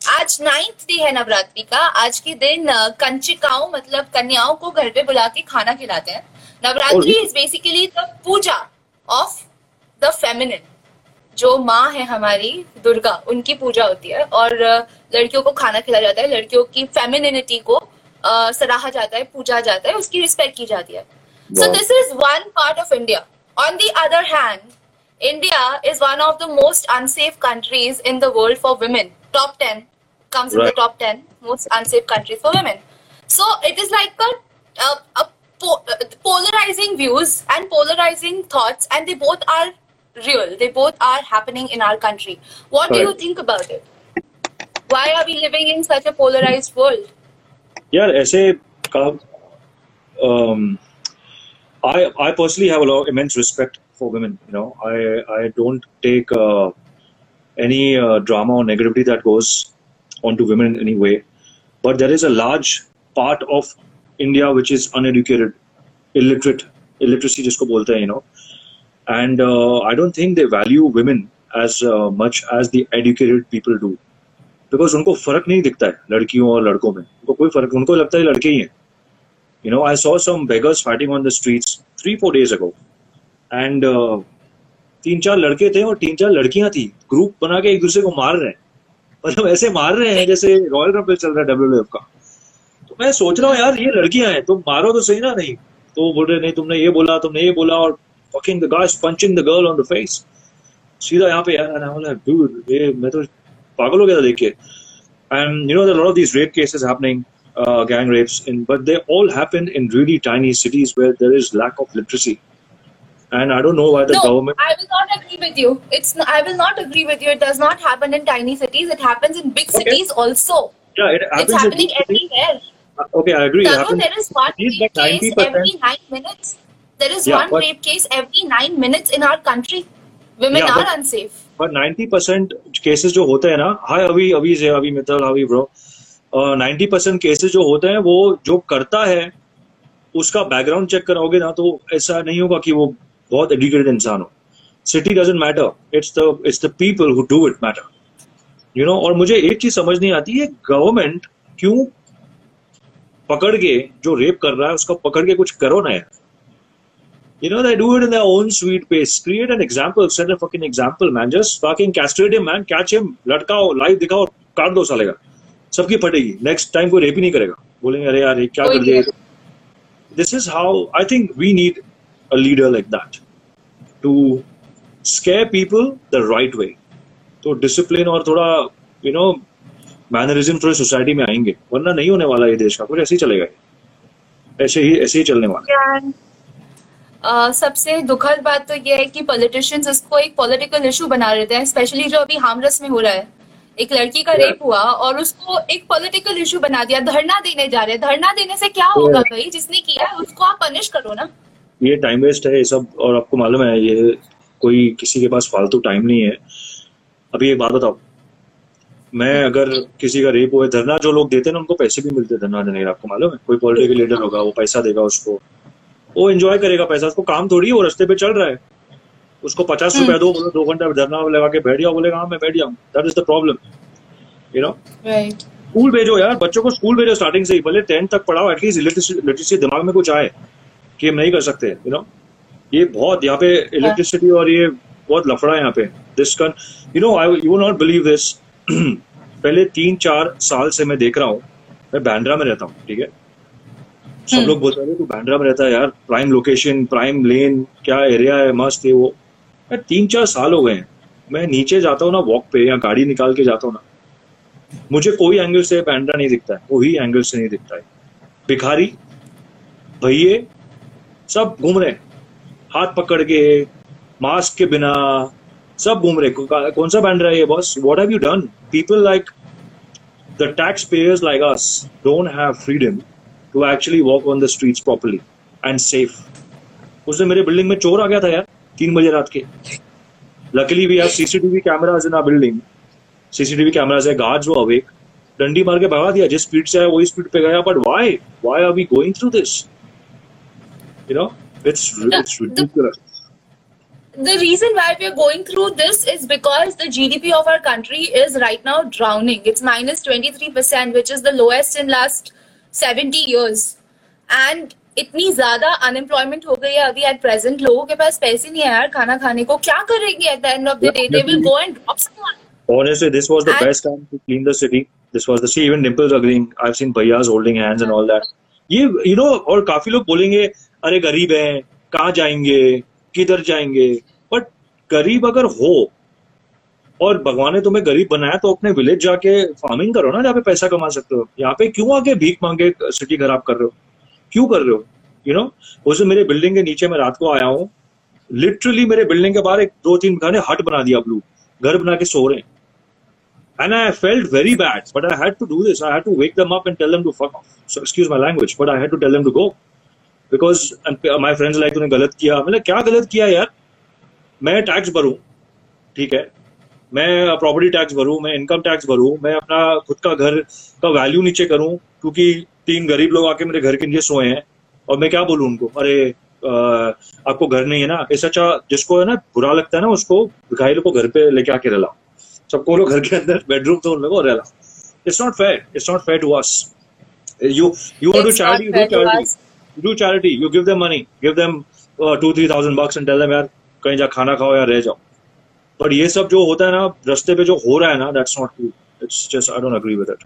आज नाइन्थ डे है नवरात्रि का। आज के दिन कंचिकाओं मतलब कन्याओं को घर पे बुला के खाना खिलाते हैं। Navratri is basically the puja of the feminine जो माँ है हमारी दुर्गा उनकी पूजा होती है और लड़कियों को खाना खिलाया जाता है लड़कियों की फेमिनिटी को सराहा जाता है पूजा जाता है उसकी रिस्पेक्ट की जाती है। So this is one part of India on the other hand India is one of the most unsafe countries in the world for women top ten comes in the top ten most unsafe countries for women so it is like polarising views and polarising thoughts and they both are real. They both are happening in our country. What do you correct think about it? Why are we living in such a polarized world? यार ऐसे का um, I I personally have a lot immense respect for women. You know, I I don't take uh, any uh, drama or negativity that goes onto women in any way. But there is a large part of India which is uneducated, illiterate, illiteracy जिसको बोलते हैं, you know. And uh, I don't think they value women as uh, much as the educated people do. Because उनको फ़र्क नहीं दिखता है लड़कियों और लड़कों में। उनको कोई फ़र्क उनको लगता है लड़के ही हैं। You know, I saw some beggars fighting on the streets three, four days ago. And uh, तीन चार लड़के थे और तीन चार लड़कियाँ थी। ग्रुप बना के एक दूसरे को मार रहे हैं। मतलब ऐसे मार रहे हैं जैसे रॉयल रंबल चल रहा है डब्ल्यू का। तो मैं सोच रहा हूँ यार ये लड़कियाँ हैं तुम मारो तो सही ना नहीं? तो बोल रहे नहीं तुमने ये बोला तुमने ये बोला और fucking the guy is punching the girl on the face सीधा यहाँ पे यार and I'm like, dude ये मैं तो पागल हो गया था देख के and you know there are a lot of these rape cases happening uh, gang rapes in but they all happen in really tiny cities where there is lack of literacy and i don't know why the No, government I will not agree with you. It's n- I will not agree with you. It does not happen in tiny cities. It happens in big okay cities also. yeah it It's happens in happening big cities everywhere. Uh, okay i agree it Tarun, happens there is one in cities rape but case 90 every nine minutes. There is yeah one but rape case every nine minutes in our country. Women yeah are but unsafe. but 90% cases जो होते हैं ना हाय अभी अभी से अभी मित्तल अभी bro ninety percent cases जो होते हैं वो जो करता है उसका बैकग्राउंड चेक कराओगे ना तो ऐसा नहीं होगा कि वो बहुत एजुकेटेड इंसान हो city doesn't matter it's the it's the people who do it matter you know और मुझे एक चीज़ समझ नहीं आती है गवर्नमेंट क्यों पकड़ के जो रेप कर रहा है उसका पकड़ के कुछ करो ना यार You know, they do it in their own sweet pace. Create an example, set a fucking example, man. Just fucking castrate him, man. Catch him, लटकाओ, लाइव दिखाओ, काट दो साले का. सबकी फटेगी. Next time कोई रेप ही नहीं करेगा. बोलेंगे अरे यार ये क्या कोई कर नहीं दिया? This is how I think we need a leader like that to scare people the right way. तो डिसिप्लिन और थोड़ा यू नो मैनरिज्म थोड़े सोसाइटी में आएंगे वरना नहीं होने वाला ये देश का कुछ ऐसे ही चलेगा ये। ऐसे ही ऐसे ही चलने वाला है Yeah. Uh, सबसे दुखद बात तो ये है कि पॉलिटिशियंस इसको एक पॉलिटिकल इशू बना लेते हैं स्पेशली जो अभी हामरस में हो रहा है। एक लड़की का रेप हुआ और उसको एक पॉलिटिकल इशू बना दिया धरना देने जा रहे हैं। धरना देने से क्या होगा भाई? जिसने किया है उसको आप पनिश करो ना। ये टाइम वेस्ट है ये सब और आपको मालूम है ये कोई किसी के पास फालतू टाइम नहीं है। अभी एक बात बताओ मैं अगर किसी का रेप हुए धरना जो लोग देते हैं ना उनको पैसे भी मिलते हैं धरना देने के आपको मालूम है? कोई पॉलिटिकल लीडर होगा वो पैसा देगा उसको। वो एंजॉय करेगा पैसा। उसको काम थोड़ी है वो रास्ते पे चल रहा है। उसको पचास हम्म। रुपया दो बोलो दो घंटा धरना लगा के बैठ जाओ बोलेगा हाँ मैं बैठ जाऊँ। That is the problem you know school भेजो यार बच्चों को स्कूल भेजो स्टार्टिंग से ही। भले टेंथ तक पढ़ाओ एटलीस्ट लिटरेसी दिमाग में कुछ आए कि हम नहीं कर सकते यू नो ये बहुत यहाँ पे इलेक्ट्रिसिटी और ये बहुत लफड़ा है यहाँ पे। This can you know I you not believe this पहले तीन चार साल से मैं देख रहा हूँ मैं बैंड्रा में रहता हूँ ठीक है? सब हम्म। लोग बोलते हैं तू बैंड्रा में रहता है यार प्राइम लोकेशन प्राइम लेन क्या एरिया है मस्त है वो. यार तीन चार साल हो गए हैं। मैं नीचे जाता हूँ ना वॉक पे या गाड़ी निकाल के जाता हूँ ना मुझे कोई एंगल से बैंड्रा नहीं दिखता है कोई एंगल से नहीं दिखता है। भिखारी भैये सब घूम रहे हाथ पकड़ के मास्क के बिना सब घूम रहे कौन सा बैंड्रा है ये boss what have you done people like the tax payers like us don't have freedom to actually walk on the streets properly and safe उस दिन मेरे बिल्डिंग में चोर आ गया था यार तीन बजे रात के। Luckily we have CCTV cameras in our building CCTV cameras है गार्ड्स वो अवेक डंडी मार के भगा दिया जिस स्पीड से आया वही स्पीड पे गया। But why why are we going through this you know It's The, it's the ridiculous. the reason why we are going through this is because the GDP of our country is right now drowning. It's minus 23%, which is the lowest in last 70 years. And इतनी ज़्यादा unemployment हो गई है अभी at present लोगों के पास पैसे नहीं है यार खाना खाने को क्या करेंगे at the end of the day they will go and drop someone Honestly, this was the And- best time to clean the city. This was the see even Dimple's agreeing. I've seen bhaiyas holding hands and all that. ये you know और काफ़ी लोग बोलेंगे अरे गरीब हैं कहाँ जाएँगे किधर जाएँगे बट गरीब अगर हो और भगवान ने तुम्हें गरीब बनाया तो अपने विलेज जाके फ़ार्मिंग करो ना जहाँ पे पैसा कमा सकते हो। यहाँ पे क्यों आके भीख मांगे सिटी खराब कर रहे हो? क्यों कर रहे हो? यू नो उस मेरे बिल्डिंग के नीचे मैं रात को आया हूँ लिटरली मेरे बिल्डिंग के बाहर एक दो तीन घर ने हट बना दिया ब्लू घर बना के सो रहे हैं। Felt very bad, but I had to do this. I had to wake them up and tell them to fuck off. So excuse my language, but I had to tell them to go. Because and my friends like तूने गलत किया। मैंने क्या गलत किया यार? मैं tax भरूं। ठीक है? मैं प्रॉपर्टी टैक्स भरूं मैं इनकम टैक्स भरूं मैं अपना खुद का घर का वैल्यू नीचे करूँ क्योंकि तीन गरीब लोग आके मेरे घर के नीचे सोए हैं और मैं क्या बोलूँ उनको? अरे अ, आपको घर नहीं है ना? इससे अच्छा जिसको है ना बुरा लगता है ना उसको भिखारी लोग को घर पे लेके आके रला सबको लोग घर के अंदर बेडरूम तो उन लोगों को रला it's not fair it's not fair to us you you want to It's charity not you do charity. you do charity you give them money give them uh, two three thousand bucks and tell them यार कहीं जा खाना खाओ या रह जाओ. पर ये सब जो होता है ना रस्ते पे जो हो रहा है ना that's not true it's just I don't agree with it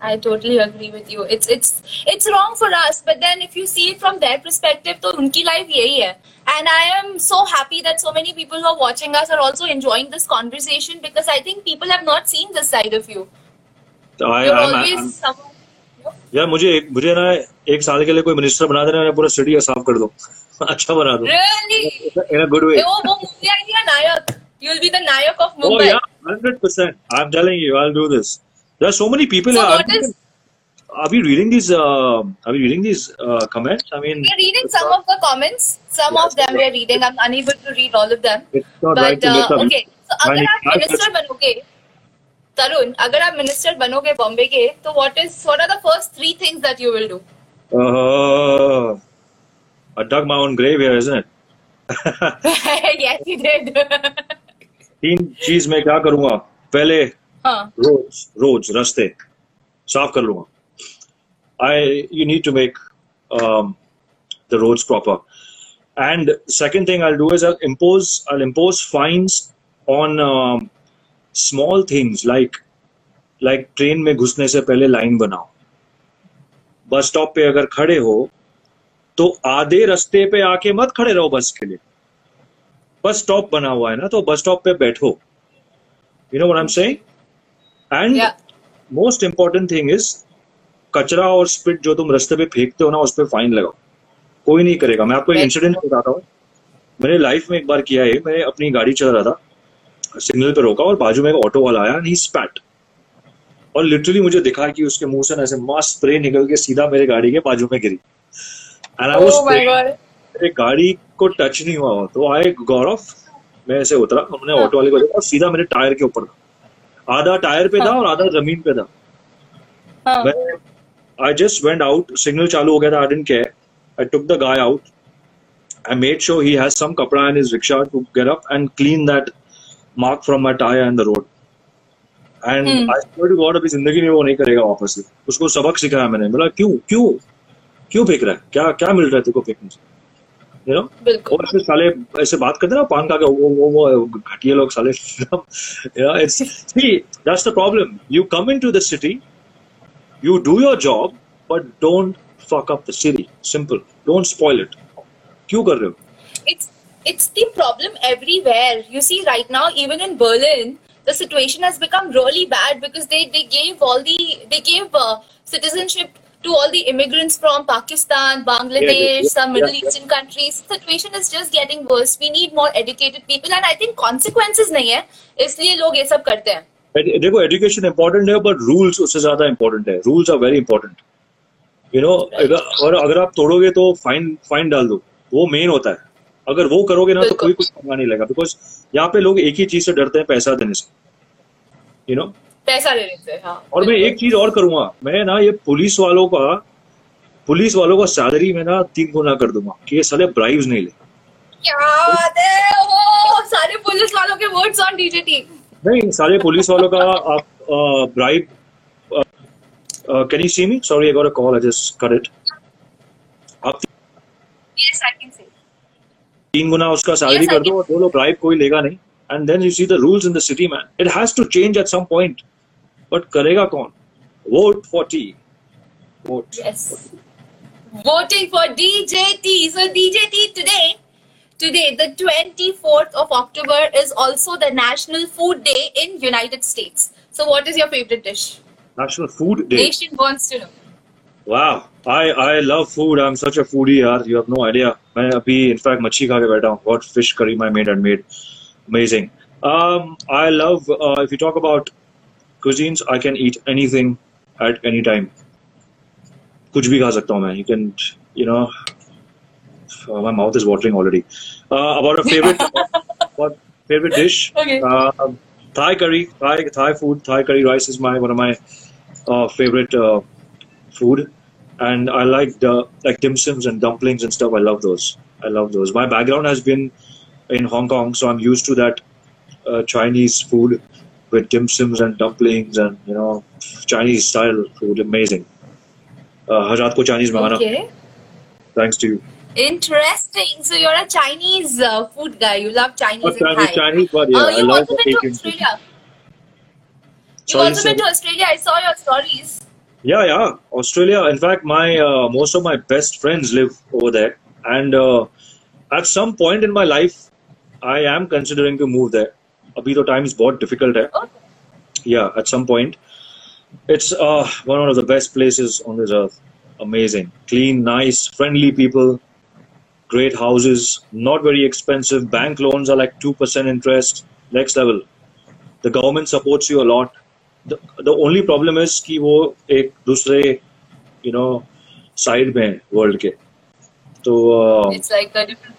I totally agree with you it's it's it's wrong for us but then if you see from their perspective तो उनकी लाइफ यही है. And I am so happy that so many people who are watching us are also enjoying this conversation because I think people have not seen this side of you I am यार मुझे मुझे ना एक साल के लिए कोई minister बना देना पूरा सिटी साफ़ कर दो। अच्छा बना दो इन अ गुड वे वो वो movie आई थी ना नायक. You'll be the Nayak of Oh Mumbai. yeah, hundred percent. I'm telling you, I'll do this. There are so many people. So are, what are we reading these? Uh, are we reading these uh, comments? I mean, We are reading some of the comments. Some yes, of them we are reading. I'm unable to read all of them. it's not but, right to uh, okay, so अगर. आप minister बनोगे तरुण अगर आप minister बनोगे बॉम्बे के तो what is what are the first three things that you will do Uh, I dug my own grave here, isn't it? yes, you did. तीन चीज़ मैं क्या करूँगा? पहले हाँ। रोज रोज रस्ते साफ़ कर लूँगा। I you need to make the roads proper and second thing I do is I impose I impose fines on small things like like train में घुसने से पहले लाइन बनाओ। बस स्टॉप पे अगर खड़े हो तो आधे रास्ते पे आके मत खड़े रहो बस के लिए। बस स्टॉप बना हुआ है ना तो बस स्टॉप पे बैठो। You know what I am saying and most important thing is कचरा और स्पिट जो तुम रास्ते पे फेंकते हो ना उस पर फाइन लगाओ। कोई नहीं करेगा। मैं आपको एक. इंसिडेंट बताता हूँ। मैंने लाइफ में एक बार किया है। मैं अपनी गाड़ी चला रहा था। सिग्नल पे रोका और बाजू में एक ऑटो वाला आया एंड ही स्पैट और लिटरली मुझे दिखा कि उसके मुँह से ना ऐसे मस्त स्प्रे निकल के सीधा मेरे गाड़ी के बाजू में गिरी। एंड आई वाज मेरे गाड़ी को टच नहीं हुआ। तो आए गौरव मैं ऐसे उतरा हमने हाँ. ऑटो वाले को देखा सीधा मेरे टायर के ऊपर था। आधा टायर पे था हाँ. और आधा ज़मीन पे था। हाँ। मैं I just went out signal चालू हो गया था I didn't care I took the guy out I made sure he has some कपड़ा in his rickshaw to get up and clean that mark from my tyre and the road and. I got अभी ज़िंदगी में वो नहीं करेगा वापस से। उसको सबक सिखाया मैंने। बोला क्यों? क्यों? क्यों फेंक रहा है क्या क्या मिल रहा है तेरे को फेंकने से यू नो बिल्कुल और ऐसे साले ऐसे बात करते हैं ना पान का वो वो वो घटिया लोग साले yeah, it's see that's the problem you come into the city you do your job but don't fuck up the city simple don't spoil it क्यों कर रहे हो it's it's the problem everywhere you see right now even in berlin the situation has become really bad because they they gave all the they gave uh, citizenship to all the immigrants from pakistan bangladesh yeah, some middle yeah, yeah. eastern countries situation is just getting worse we need more educated people and i think consequences नहीं है इसलिए लोग ये सब करते हैं देखो education important है बट रूल्स उससे ज़्यादा इंपॉर्टेंट है rules are very important you know और अगर आप तोड़ोगे तो फाइन फाइन डाल दो वो मेन होता है अगर वो करोगे ना तो कोई कुछ नहीं लगेगा बिकॉज़ यहाँ पे लोग एक ही चीज़ से डरते हैं पैसा देने से यू you नो पैसा लेने से हाँ और मैं एक चीज़ और करूँगा मैं ना ये पुलिस वालों का पुलिस वालों का सैलरी में ना तीन गुना कर दूँगा कि ये साले ब्राइब्स नहीं ले। क्या बात है? ओ सारे पुलिस वालों के वर्ड्स ऑन डीजे टीम नहीं सारे पुलिस वालों का आप bribe can you see me sorry I got a call I just cut it आप यस आई कैन से तीन गुना उसका सैलरी Yes, कर दो और दो लोग ब्राइब कोई लेगा नहीं। And then you see the rules in the city man it has to change at some point but करेगा कौन vote for T vote Yes. Voting for DJT. So DJT today, today the 24th of October is also the National Food Day in United States. So what is your favorite dish? National food day Nation wants to know. Wow, I I love food. I'm such a foodie, yaar. You have no idea. मैं अभी in fact मच्छी खा के बैठा हूँ. What fish curry my maid had made, amazing. Um, I love. Uh, if you talk about cuisines, I can eat anything at any time. कुछ भी खा सकता हूँ मैं. You can, you know. Uh, my mouth is watering already. Uh, about a favorite, what favorite dish? Okay. Uh, Thai curry, Thai Thai food. Thai curry rice is my one of my uh, favorite uh, food, and I like the like dim sums and dumplings and stuff. I love those. I love those. My background has been in Hong Kong, so I'm used to that uh, Chinese food with dim sums and dumplings and you know Chinese style food. Amazing. Uh, ko Chinese mangana. Okay. Thanks to you. Interesting. So you're a Chinese uh, food guy. You love Chinese Not Chinese, Thai. Chinese, but yeah, Oh, I love also been to. Australia. You've Sorry, also been to Australia. I saw your stories. Yeah, yeah. Australia. In fact, my uh, most of my best friends live over there, and uh, at some point in my life, I am considering to move there. अभी तो time is बहुत difficult है. Oh, Yeah, at some point, it's uh, one of the best places on this earth. Amazing, clean, nice, friendly people, great houses, not very expensive. Bank loans are like two percent interest. Next level. The government supports you a lot. The, the only problem is कि वो एक दूसरे you know side में है world के. तो uh, it's like a different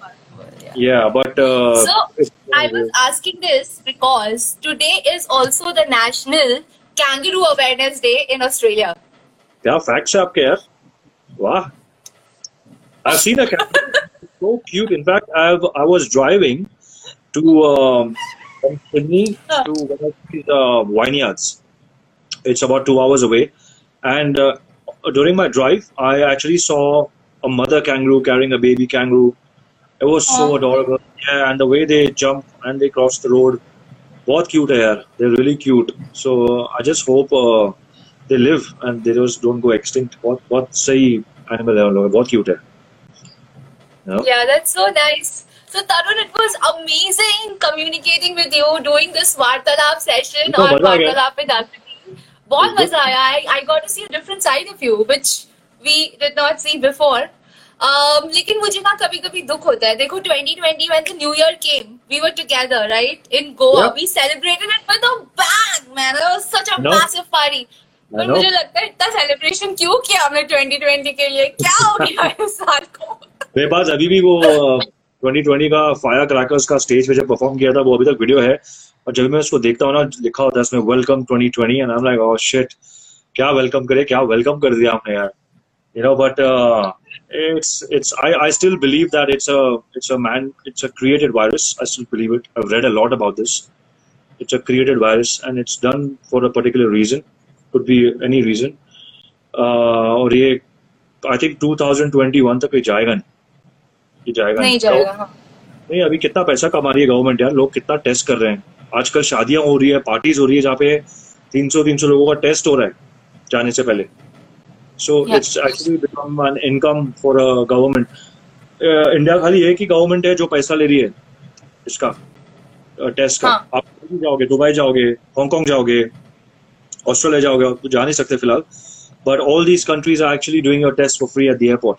yeah. yeah but uh, so i was uh, asking this because today is also the national kangaroo awareness day in australia yeah facts up care wow i've seen a kangaroo so cute in fact i've i was driving to um, Sydney to one of these uh, vineyards. It's about two hours away. And uh, during my drive, I actually saw a mother kangaroo carrying a baby kangaroo. It was so Oh. adorable. Yeah, and the way they jump and they cross the road, बहुत cute है यार. They're really cute. So I just hope uh, they live and they just don't go extinct. बहुत बहुत सही animal है उन लोग. बहुत cute है. You know? Yeah, that's so nice. So Tarun, it was amazing communicating with you, doing this Vartalap session तो on मजा आ गया। Vartalap with Akriti. बहुत मजा आया. I, I got to see a different side of you, which we did not see before. Um, लेकिन मुझे ना कभी कभी दुख होता है। देखो 2020 when the new year came. We were together right? In Goa. Yeah. we celebrated it with a bang man. It was such a know. massive party. Know. मुझे लगता है इतना सेलिब्रेशन क्यों किया हमने 2020 के लिए? क्या हो गया इस साल को? मेरे पास अभी भी वो ट्वेंटी ट्वेंटी का फायर क्रैकर्स का स्टेज पे जब परफॉर्म किया था वो अभी तक वीडियो है। और जब मैं उसको देखता हूँ ना लिखा होता है इसमें welcome 2020 and I am like oh shit क्या वेलकम करे क्या वेलकम कर दिया आपने यार? You know but uh, it's it's I, I still believe that it's a it's a man it's a created virus i still believe it i've read a lot about this it's a created virus and it's done for a particular reason could be any reason uh, और ये I think 2021 तक ये जाएगा नहीं ये जाएगा नहीं जाएगा हाँ नहीं अभी कितना पैसा कमा रही है गवर्नमेंट यार लोग कितना टेस्ट कर रहे हैं आजकल शादियाँ हो रही है पार्टीज़ हो रही है जहाँ पे 300 300 लोगों का टेस्ट हो रहा है जाने से पहले so it's actually become an income for a government India खाली एक ही गवर्नमेंट है जो पैसा ले रही है इसका टेस्ट का। हाँ। आप जाओगे दुबई जाओगे हांगकांग जाओगे ऑस्ट्रेलिया जाओगे आप तो जा नहीं सकते फ़िलहाल। But all these countries are actually doing your test for free at the airport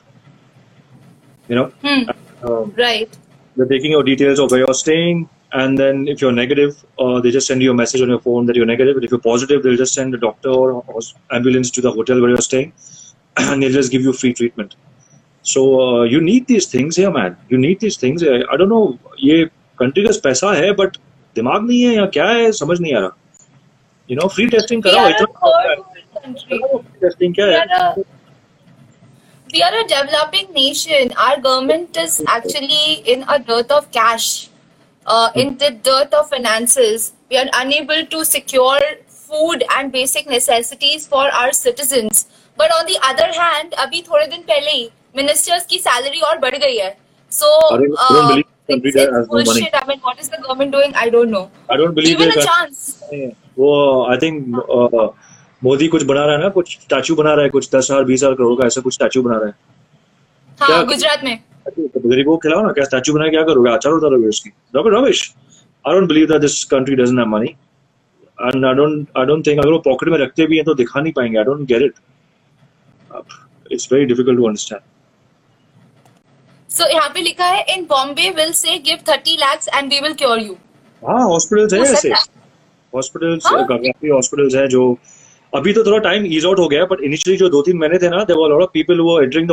you know right they're taking your details of where you're staying and then if you're negative uh, they just send you a message on your phone that you're negative but if you're positive they'll just send a doctor or, or ambulance to the hotel where you're staying and they'll just give you free treatment so uh, you need these things here man you need these things here. i don't know ये country का पैसा है but दिमाग नहीं है या क्या है समझ नहीं आ रहा you know free testing we कराओ are a इतना third world country free testing क्या we है are a we are a developing nation. Our government is actually in a dearth of cash, uh, in the dearth of finances. We are unable to secure food and basic necessities for our citizens. But on the other hand, अभी थोड़े दिन पहले ही ministers की salary और बढ़ गई है. So I don't, I don't uh, believe the country it's, that it's has no money. bullshit. I mean, what is the government doing? I don't know. I don't believe Given their a country- chance. वो I think uh, Modi कुछ बना रहा है ना कुछ statue बना रहा है कुछ दस हजार बीस हजार करोड़ का ऐसा कुछ स्टैचू बना रहा है हाँ क्या- गुजरात में तो गरीबों को खिलाओ ना क्या स्टैचू बना क्या करोगे? अचार उतारोगे उसकी। Rubbish I don't believe that this country doesn't have money and I don't I don't think अगर वो पॉकेट में रखते भी हैं तो दिखा नहीं पाएँगे। I don't get it it's very difficult to understand so यहाँ पे लिखा है in Bombay will say give thirty lakhs and we will cure you हाँ हॉस्पिटल्स है ऐसे। हॉस्पिटल्स? काफ़ी हॉस्पिटल्स हैं जो अभी तो थोड़ा टाइम ईज आउट हो गया बट इनिशियली जो दो तीन महीने थे ना वर लॉट ऑफ़ पीपल वो entering the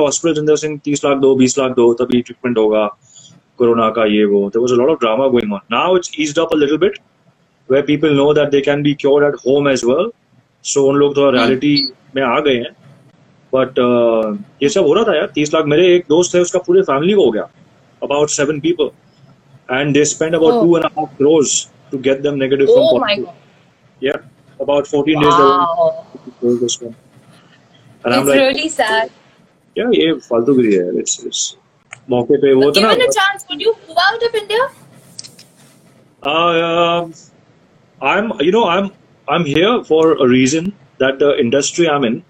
the sing 30 lakh दो 20 लाख दो तभी ट्रीटमेंट होगा कोरोना का ये वो। There was a lot of drama going on now it's eased up a little bit where people know that they can be cured at home as well so उन लोग थोड़ा रियलिटी में आ गए हैं। बट uh, ये सब हो रहा था यार 30 लाख। मेरे एक दोस्त है उसका पूरे फैमिली को हो गया about seven people and they spend about. Two and half crores to get them negative from Oh my positive. god. Yeah, about 14 days they Wow. told this one. And I'm It's like, really sad. yeah, ये फालतूगिरी है it's it's मौके पे वो था ना Given a chance, would you move out of India? uh, I'm you know I'm I'm here for a reason that the industry I'm in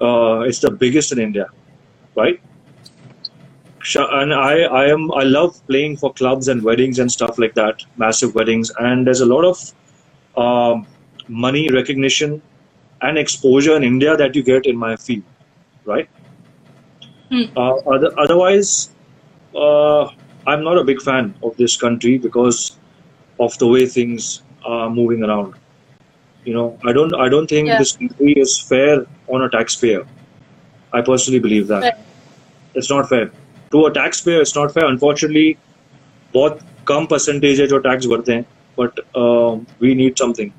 uh, is the biggest in India, right? Sh- And I I am I love playing for clubs and weddings and stuff like that, massive weddings, and there's a lot of um, money recognition and exposure in India that you get in my field, right? Hmm. Uh, other, otherwise, uh, I'm not a big fan of this country because of the way things are moving around. You know, I don't, I don't think Yeah. this country is fair on a taxpayer. I personally believe that Fair. it's not fair to a taxpayer. It's not fair. Unfortunately, बहुत कम percentage है जो tax भरते हैं but we need something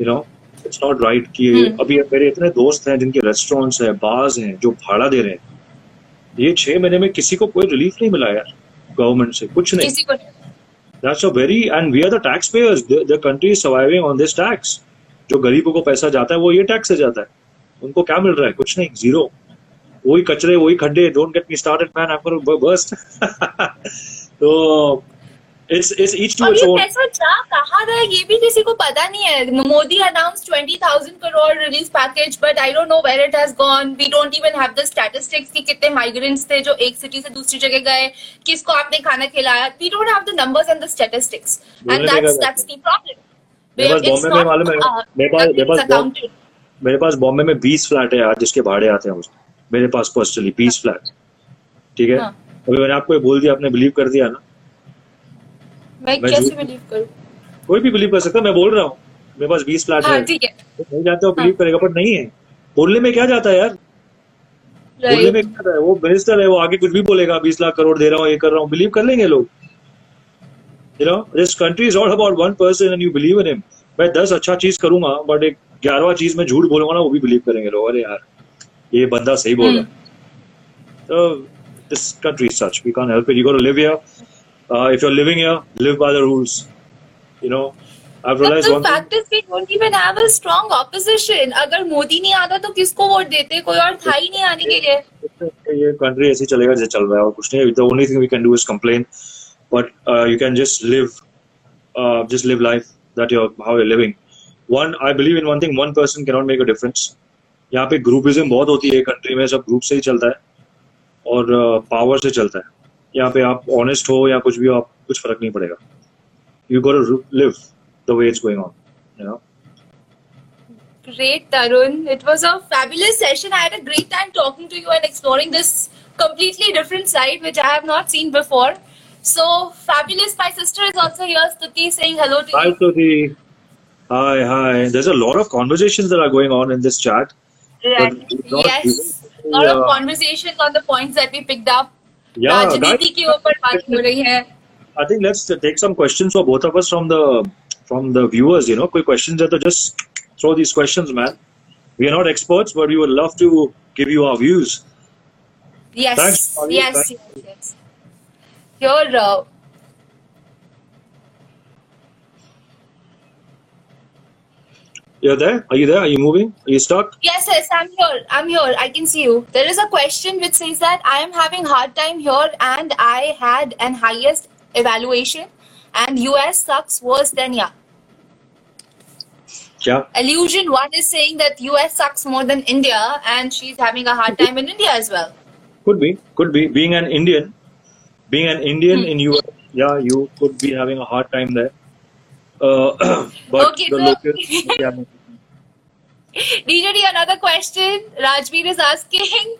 you know it's not right कि Hmm. अभी मेरे इतने दोस्त हैं जिनके रेस्टोरेंट्स हैं बार्स हैं जो भाड़ा दे रहे हैं। ये छह महीने में किसी को कोई रिलीफ नहीं मिला यार गवर्नमेंट से कुछ नहीं। किसी को नहीं। That's a very and we are the taxpayers. The, the country is surviving on this जो गरीबों को पैसा जाता है वो ये टैक्स से जाता है। उनको क्या मिल रहा है? कुछ नहीं ज़ीरो वही कचरे वही खड्डे don't get me started man आपको बर्स्ट तो पैसा जा कहाँ रहा है ये भी किसी को पता नहीं है। Modi announce twenty thousand crore relief package but I don't know where it has gone we don't even have the statistics कि कितने माइग्रेंट्स थे जो एक सिटी से दूसरी जगह गए। किसको आपने खाना खिलाया? We don't have the numbers and the statistics and that's that's the problem मेरे पास बॉम्बे में बीस फ्लैट है जिसके भाड़े आते हैं उसमें मेरे पास पर्सनली बीस फ्लैट ठीक है? हाँ। अभी मैंने आपको बोल दिया आपने बिलीव कर दिया ना? मैं मैं कैसे बिलीव करूँ? कोई भी बिलीव कर सकता मैं बोल रहा हूँ। मेरे पास बीस फ्लैट हाँ है। ठीक है। नहीं जानते हो। बिलीव करेगा बट नहीं है। बोलने में क्या जाता है यार? बोलने में क्या है? वो मिनिस्टर है वो आगे कुछ भी बोलेगा बीस लाख करोड़ दे रहा हूँ ये कर रहा हूँ बिलीव कर लेंगे लोग। You know this country is all about one person and you believe in him मैं दस अच्छा चीज़ करूँगा बट एक ग्यारहवा चीज़ में झूठ बोलूँगा ना वो भी बिलीव करेंगे लोग। अरे यार ये बंदा सही बोल रहा है। तो this country such we can't help it you got to live here you are living here live by the rules you know I But realise the thing fact is we don't even have a strong opposition. अगर मोदी नहीं आता तो किसको vote देते? कोई और था ही नहीं आने के लिए। ये कंट्री ऐसे चलेगा जैसे चल रहा है और कुछ नहीं the only thing we can do is complain but you can just live just live life that you how you living one I believe in one thing one person can not make a difference यहाँ पे groupism बहुत होती है country में। सब group से ही चलता है। और पावर से चलता है। यहाँ पे आप ऑनेस्ट हो या कुछ भी हो आप कुछ फर्क नहीं पड़ेगा you got live the way it's going on you know Great, Tarun. It was a fabulous session. I had a great time talking to you and exploring this completely different side, which I have not seen before. So fabulous. My sister is also here, Stuti, saying hello to Hi, you. Stuti. Hi, hi. There's a lot of conversations that are going on in this chat. Right. But not Yes. even- lot of Yeah. conversations on the points that we picked up. Yeah, राजनीति के ऊपर बात हो रही है I think let's take some questions for both of us from the from the viewers. You know, quick questions. That just throw these questions, man. We are not experts, but we would love to give you our views. Yes, Thanks, yes, yes, yes. Your uh, You're there? Are you there? Are you moving? Are you stuck? Yes, yes, I'm here. I'm here. I can see you. There is a question which says that I am having hard time here and I had an highest evaluation and US sucks worse than yeah. Yeah. Illusion one is saying that US sucks more than India and she's having a hard time in India as well. Could be, could be. Being an Indian, being an Indian hmm. in US, yeah, you could be having a hard time there. Uh, but Okay, the so- local, yeah, DJT, another question. Rajveer is asking.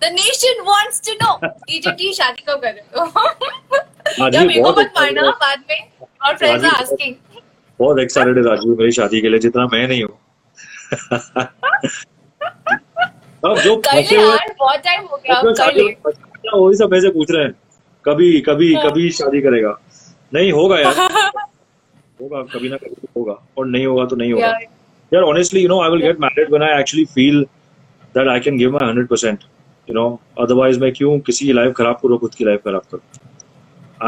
The nation wants to know. DJT शादी कब कर रहे हो? या मेरे को मत मारना बाद में. Our friends are Rajveer, asking. बहुत एक्साइटेड है राजू मेरी शादी के लिए जितना मैं नहीं हूँ अब जो फंसे हुए बहुत टाइम हो गया वही सब ऐसे पूछ रहे हैं कभी कभी। कभी शादी करेगा नहीं होगा यार होगा कभी ना कभी तो होगा और नहीं होगा तो नहीं होगा यार honestly you know I will get married when I actually feel that I can give my 100% you know otherwise मैं क्यों किसी की लाइफ खराब करूँ खुद की लाइफ खराब करूँ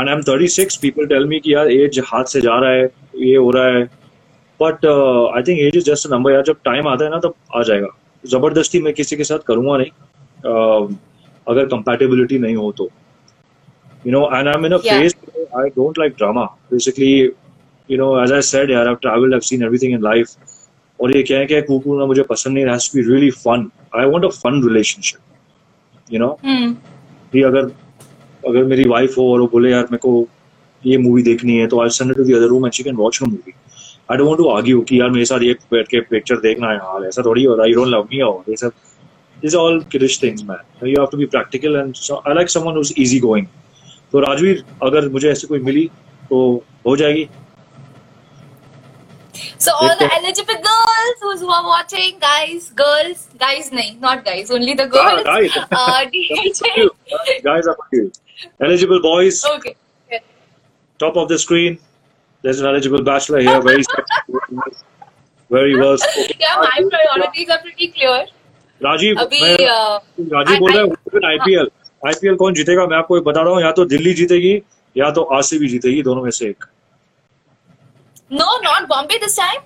and I'm 36 people tell me कि यार एज हाथ से जा रहा है ये हो रहा है but I think age is just a number यार जब टाइम आता है ना तब आ जाएगा ज़बरदस्ती मैं किसी के साथ करूँगा नहीं uh, अगर कंपैटिबिलिटी नहीं हो तो you know and i'm in a Yeah. phase where i don't like drama basically you know as i said yeah i've traveled i've seen everything in life. और ये क्या है क्या कूकू ना मुझे पसंद नहीं has to be really fun I want a fun relationship you know कि अगर अगर मेरी वाइफ हो और वो बोले यार मेरे को ये मूवी देखनी है तो I send to the other room and she can watch a movie I don't want to argue कि यार मेरे साथ ये बैठ के पिक्चर देखना है हाल ऐसा थोड़ी होता है यू डोंट लव मी और ये सब। Are all kiddish things man. You have to be practical and so I like someone who's easy going तो राजवीर अगर मुझे ऐसी कोई मिली तो हो जाएगी। So all the eligible girls who's who are watching, guys, girls, guys, nahi, not guys, only the girls. Ah, guys Uh, DJ. guys are for you eligible boys Okay. Yeah. top of the screen there's an eligible bachelor here very very well spoken Yeah, my priorities are pretty clear. Rajiv अभी uh, Rajiv बोल रहा है IPL IPL कौन जीतेगा मैं आपको बता रहा हूँ या तो दिल्ली जीतेगी या तो आरसीबी जीतेगी दोनों में से एक no, not Bombay this time.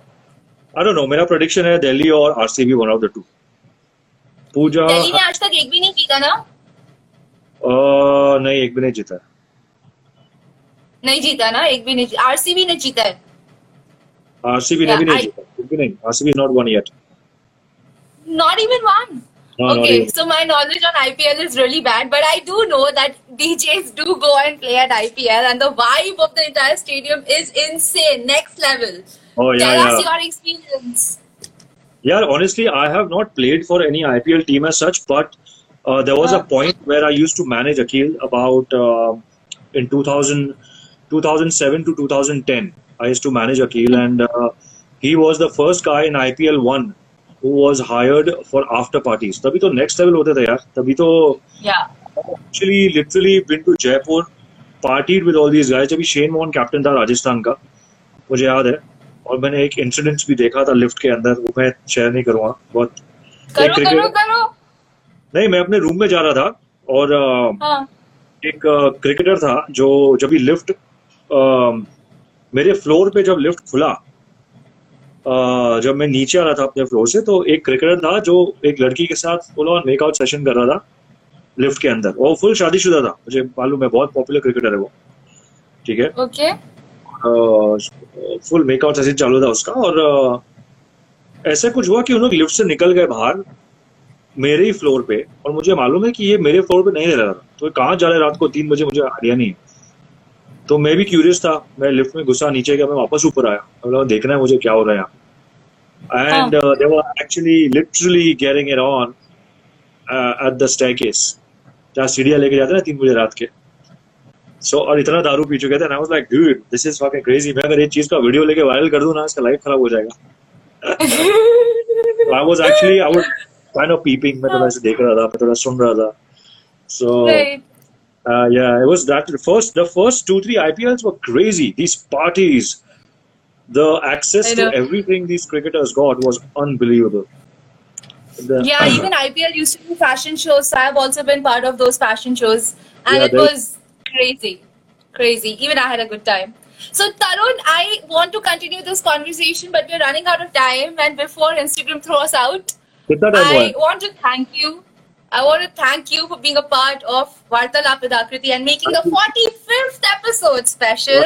I don't know मेरा प्रेडिक्शन है दिल्ली और RCB one of the two Pooja Delhi ने आज तक एक भी नहीं जीता ना? अ, नहीं एक भी नहीं जीता नहीं जीता ना? एक भी नहीं आरसीबी ने जीता है। आरसीबी ने भी नहीं I- जीता एक भी नहीं। RCB not won yet not even one? No, okay so my knowledge on ipl is really bad but i do know that djs do go and play at ipl and the vibe of the entire stadium is insane. Next level. Oh yeah, tell us your experience. Yeah, honestly, I have not played for any IPL team as such, but uh, there was a point where I used to manage Akil about uh, in 2000, 2007 to 2010. I used to manage Akil, and uh, he was the first guy in IPL one who was hired for after parties. तभी तो next level होते थे यार. तभी तो yeah actually literally been to Jaipur, partied with all these guys. जब Shane मोहन captain था राजस्थान का, मुझे याद है. और मैंने एक इंसिडेंट भी देखा था लिफ्ट के अंदर वो मैं शेयर नहीं करूँगा बहुत करो करो करो नहीं मैं अपने रूम में जा रहा था और हाँ एक क्रिकेटर था जो जब लिफ्ट अ, मेरे फ्लोर पे जब लिफ्ट खुला जब मैं नीचे आ रहा था अपने फ्लोर से तो एक क्रिकेटर था जो एक लड़की के साथ ऑन मेकआउट सेशन कर रहा था लिफ्ट के अंदर। वो फुल शादीशुदा था। मुझे मालूम है बहुत पॉपुलर क्रिकेटर है वो। ठीक है? ओके फुल मेकआउट सेशन चालू था उसका। और ऐसा कुछ हुआ कि उन लोग लिफ्ट से निकल गए बाहर मेरे ही फ्लोर पे। और मुझे मालूम है कि ये मेरे फ्लोर पे नहीं रह रहा था। तो कहाँ जा रहे रात को तीन बजे मुझे आइडिया नहीं है। तो मैं भी क्यूरियस था। मैं लिफ्ट में घुसा नीचे गया मैं वापस ऊपर आया। मैं बोला, देखना है मुझे क्या हो रहा है यहाँ? And they were actually literally getting it on at the staircase जहाँ सीढ़ियाँ लेके जाते ना तीन बजे रात के। सो so, और इतना दारू पी चुके थे ना like dude this is fucking crazy मैं अगर ये चीज़ का वीडियो लेके वायरल कर दूँ ना इसका लाइफ खराब हो जाएगा। I was actually I was kind of peeping मैं थोड़ा ऐसे देख रहा था मैं थोड़ा सुन रहा था। सो Right. Uh, yeah, it was that the first the first two three IPLs were crazy. These parties, the access to everything these cricketers got was unbelievable. The, yeah, even IPL used to do fashion shows. So I've also been part of those fashion shows, and yeah, it was crazy, crazy. Even I had a good time. So Tarun, I want to continue this conversation, but we're running out of time. And before Instagram throws us out, I want to thank you I want to thank you for being a part of Vartalap with Akriti and making the 45th episode special.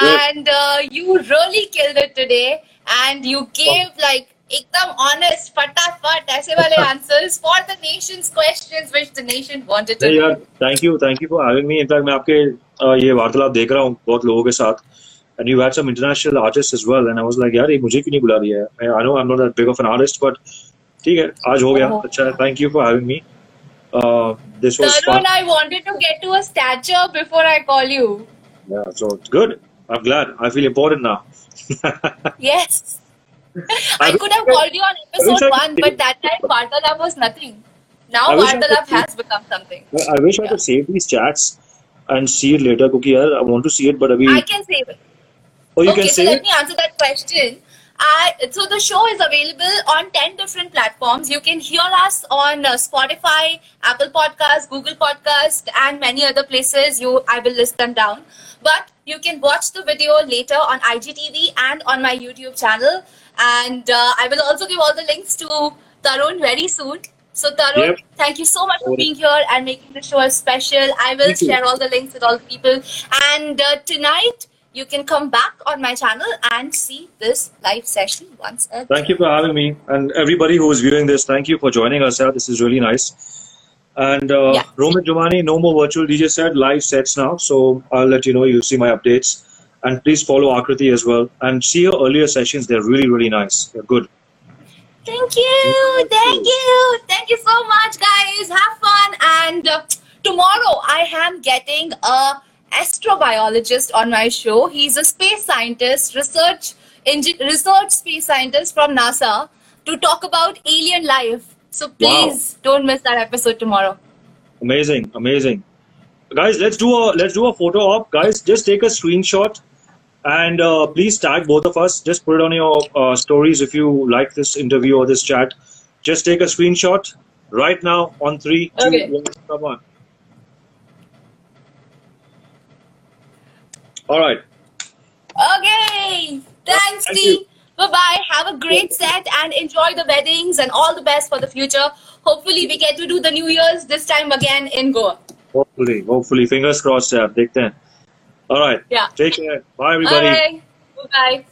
And uh, you really killed it today. And you gave like ekdam honest, fatafat, aise wale answers for the nation's questions which the nation wanted to नहीं know. यार thank you thank you for having me in fact मैं आपके अ, ये वार्तालाप देख रहा हूँ बहुत लोगों के साथ and you had some international artist as well and I was like यार ये मुझे क्यों नहीं बुला रही है I know I am not that big of an artist but ठीक है आज हो गया Oh. अच्छा thank you for having me uh, this was. Tarun, fun. I wanted to get to a stature before I call you. Yeah, so it's good. I'm glad. I feel important now. yes. I, I could have called you on episode one, but that time Vartalab was nothing. Now Vartalab has become something. I wish yeah. I could save these chats and see it later, Cookie. I want to see it, but abhi... I can save it. Oh, you okay, can save so it? let me answer that question. I, so the show is available on 10 different platforms. You can hear us on uh, Spotify, Apple Podcast, Google Podcast, and many other places. You, I will list them down. But you can watch the video later on IGTV and on my YouTube channel. And uh, I will also give all the links to Tarun very soon. So Tarun, Yep. thank you so much for being here and making the show special. I will share all the links with all the people. And uh, tonight you can come back on my channel and see this live session once again. Thank you for having me and everybody who is viewing this. Thank you for joining us. Yeah, this is really nice. And uh, Yeah. Roman Giovanni, no more virtual DJ set, live sets now. So I'll let you know. You'll see my updates. And please follow Akriti as well. And see her earlier sessions. They're really, really nice. They're good. Thank you, thank you, thank you so much, guys. Have fun. And uh, tomorrow I am getting a astrobiologist on my show. He's a space scientist, research engi- research space scientist from NASA to talk about alien life. So please don't miss that episode tomorrow. Amazing, amazing. Guys, let's do a let's do a photo op. Guys, just take a screenshot and uh, please tag both of us. Just put it on your uh, stories if you like this interview or this chat. Just take a screenshot right now on three, two, one. Come on. All right. Okay. Thanks, Thank Bye bye. Have a great set and enjoy the weddings and all the best for the future. Hopefully, we get to do the New Year's this time again in Goa. Hopefully, hopefully. Fingers crossed. Yeah. Take care. All right. Yeah. Take care. Bye, everybody. Bye. Bye.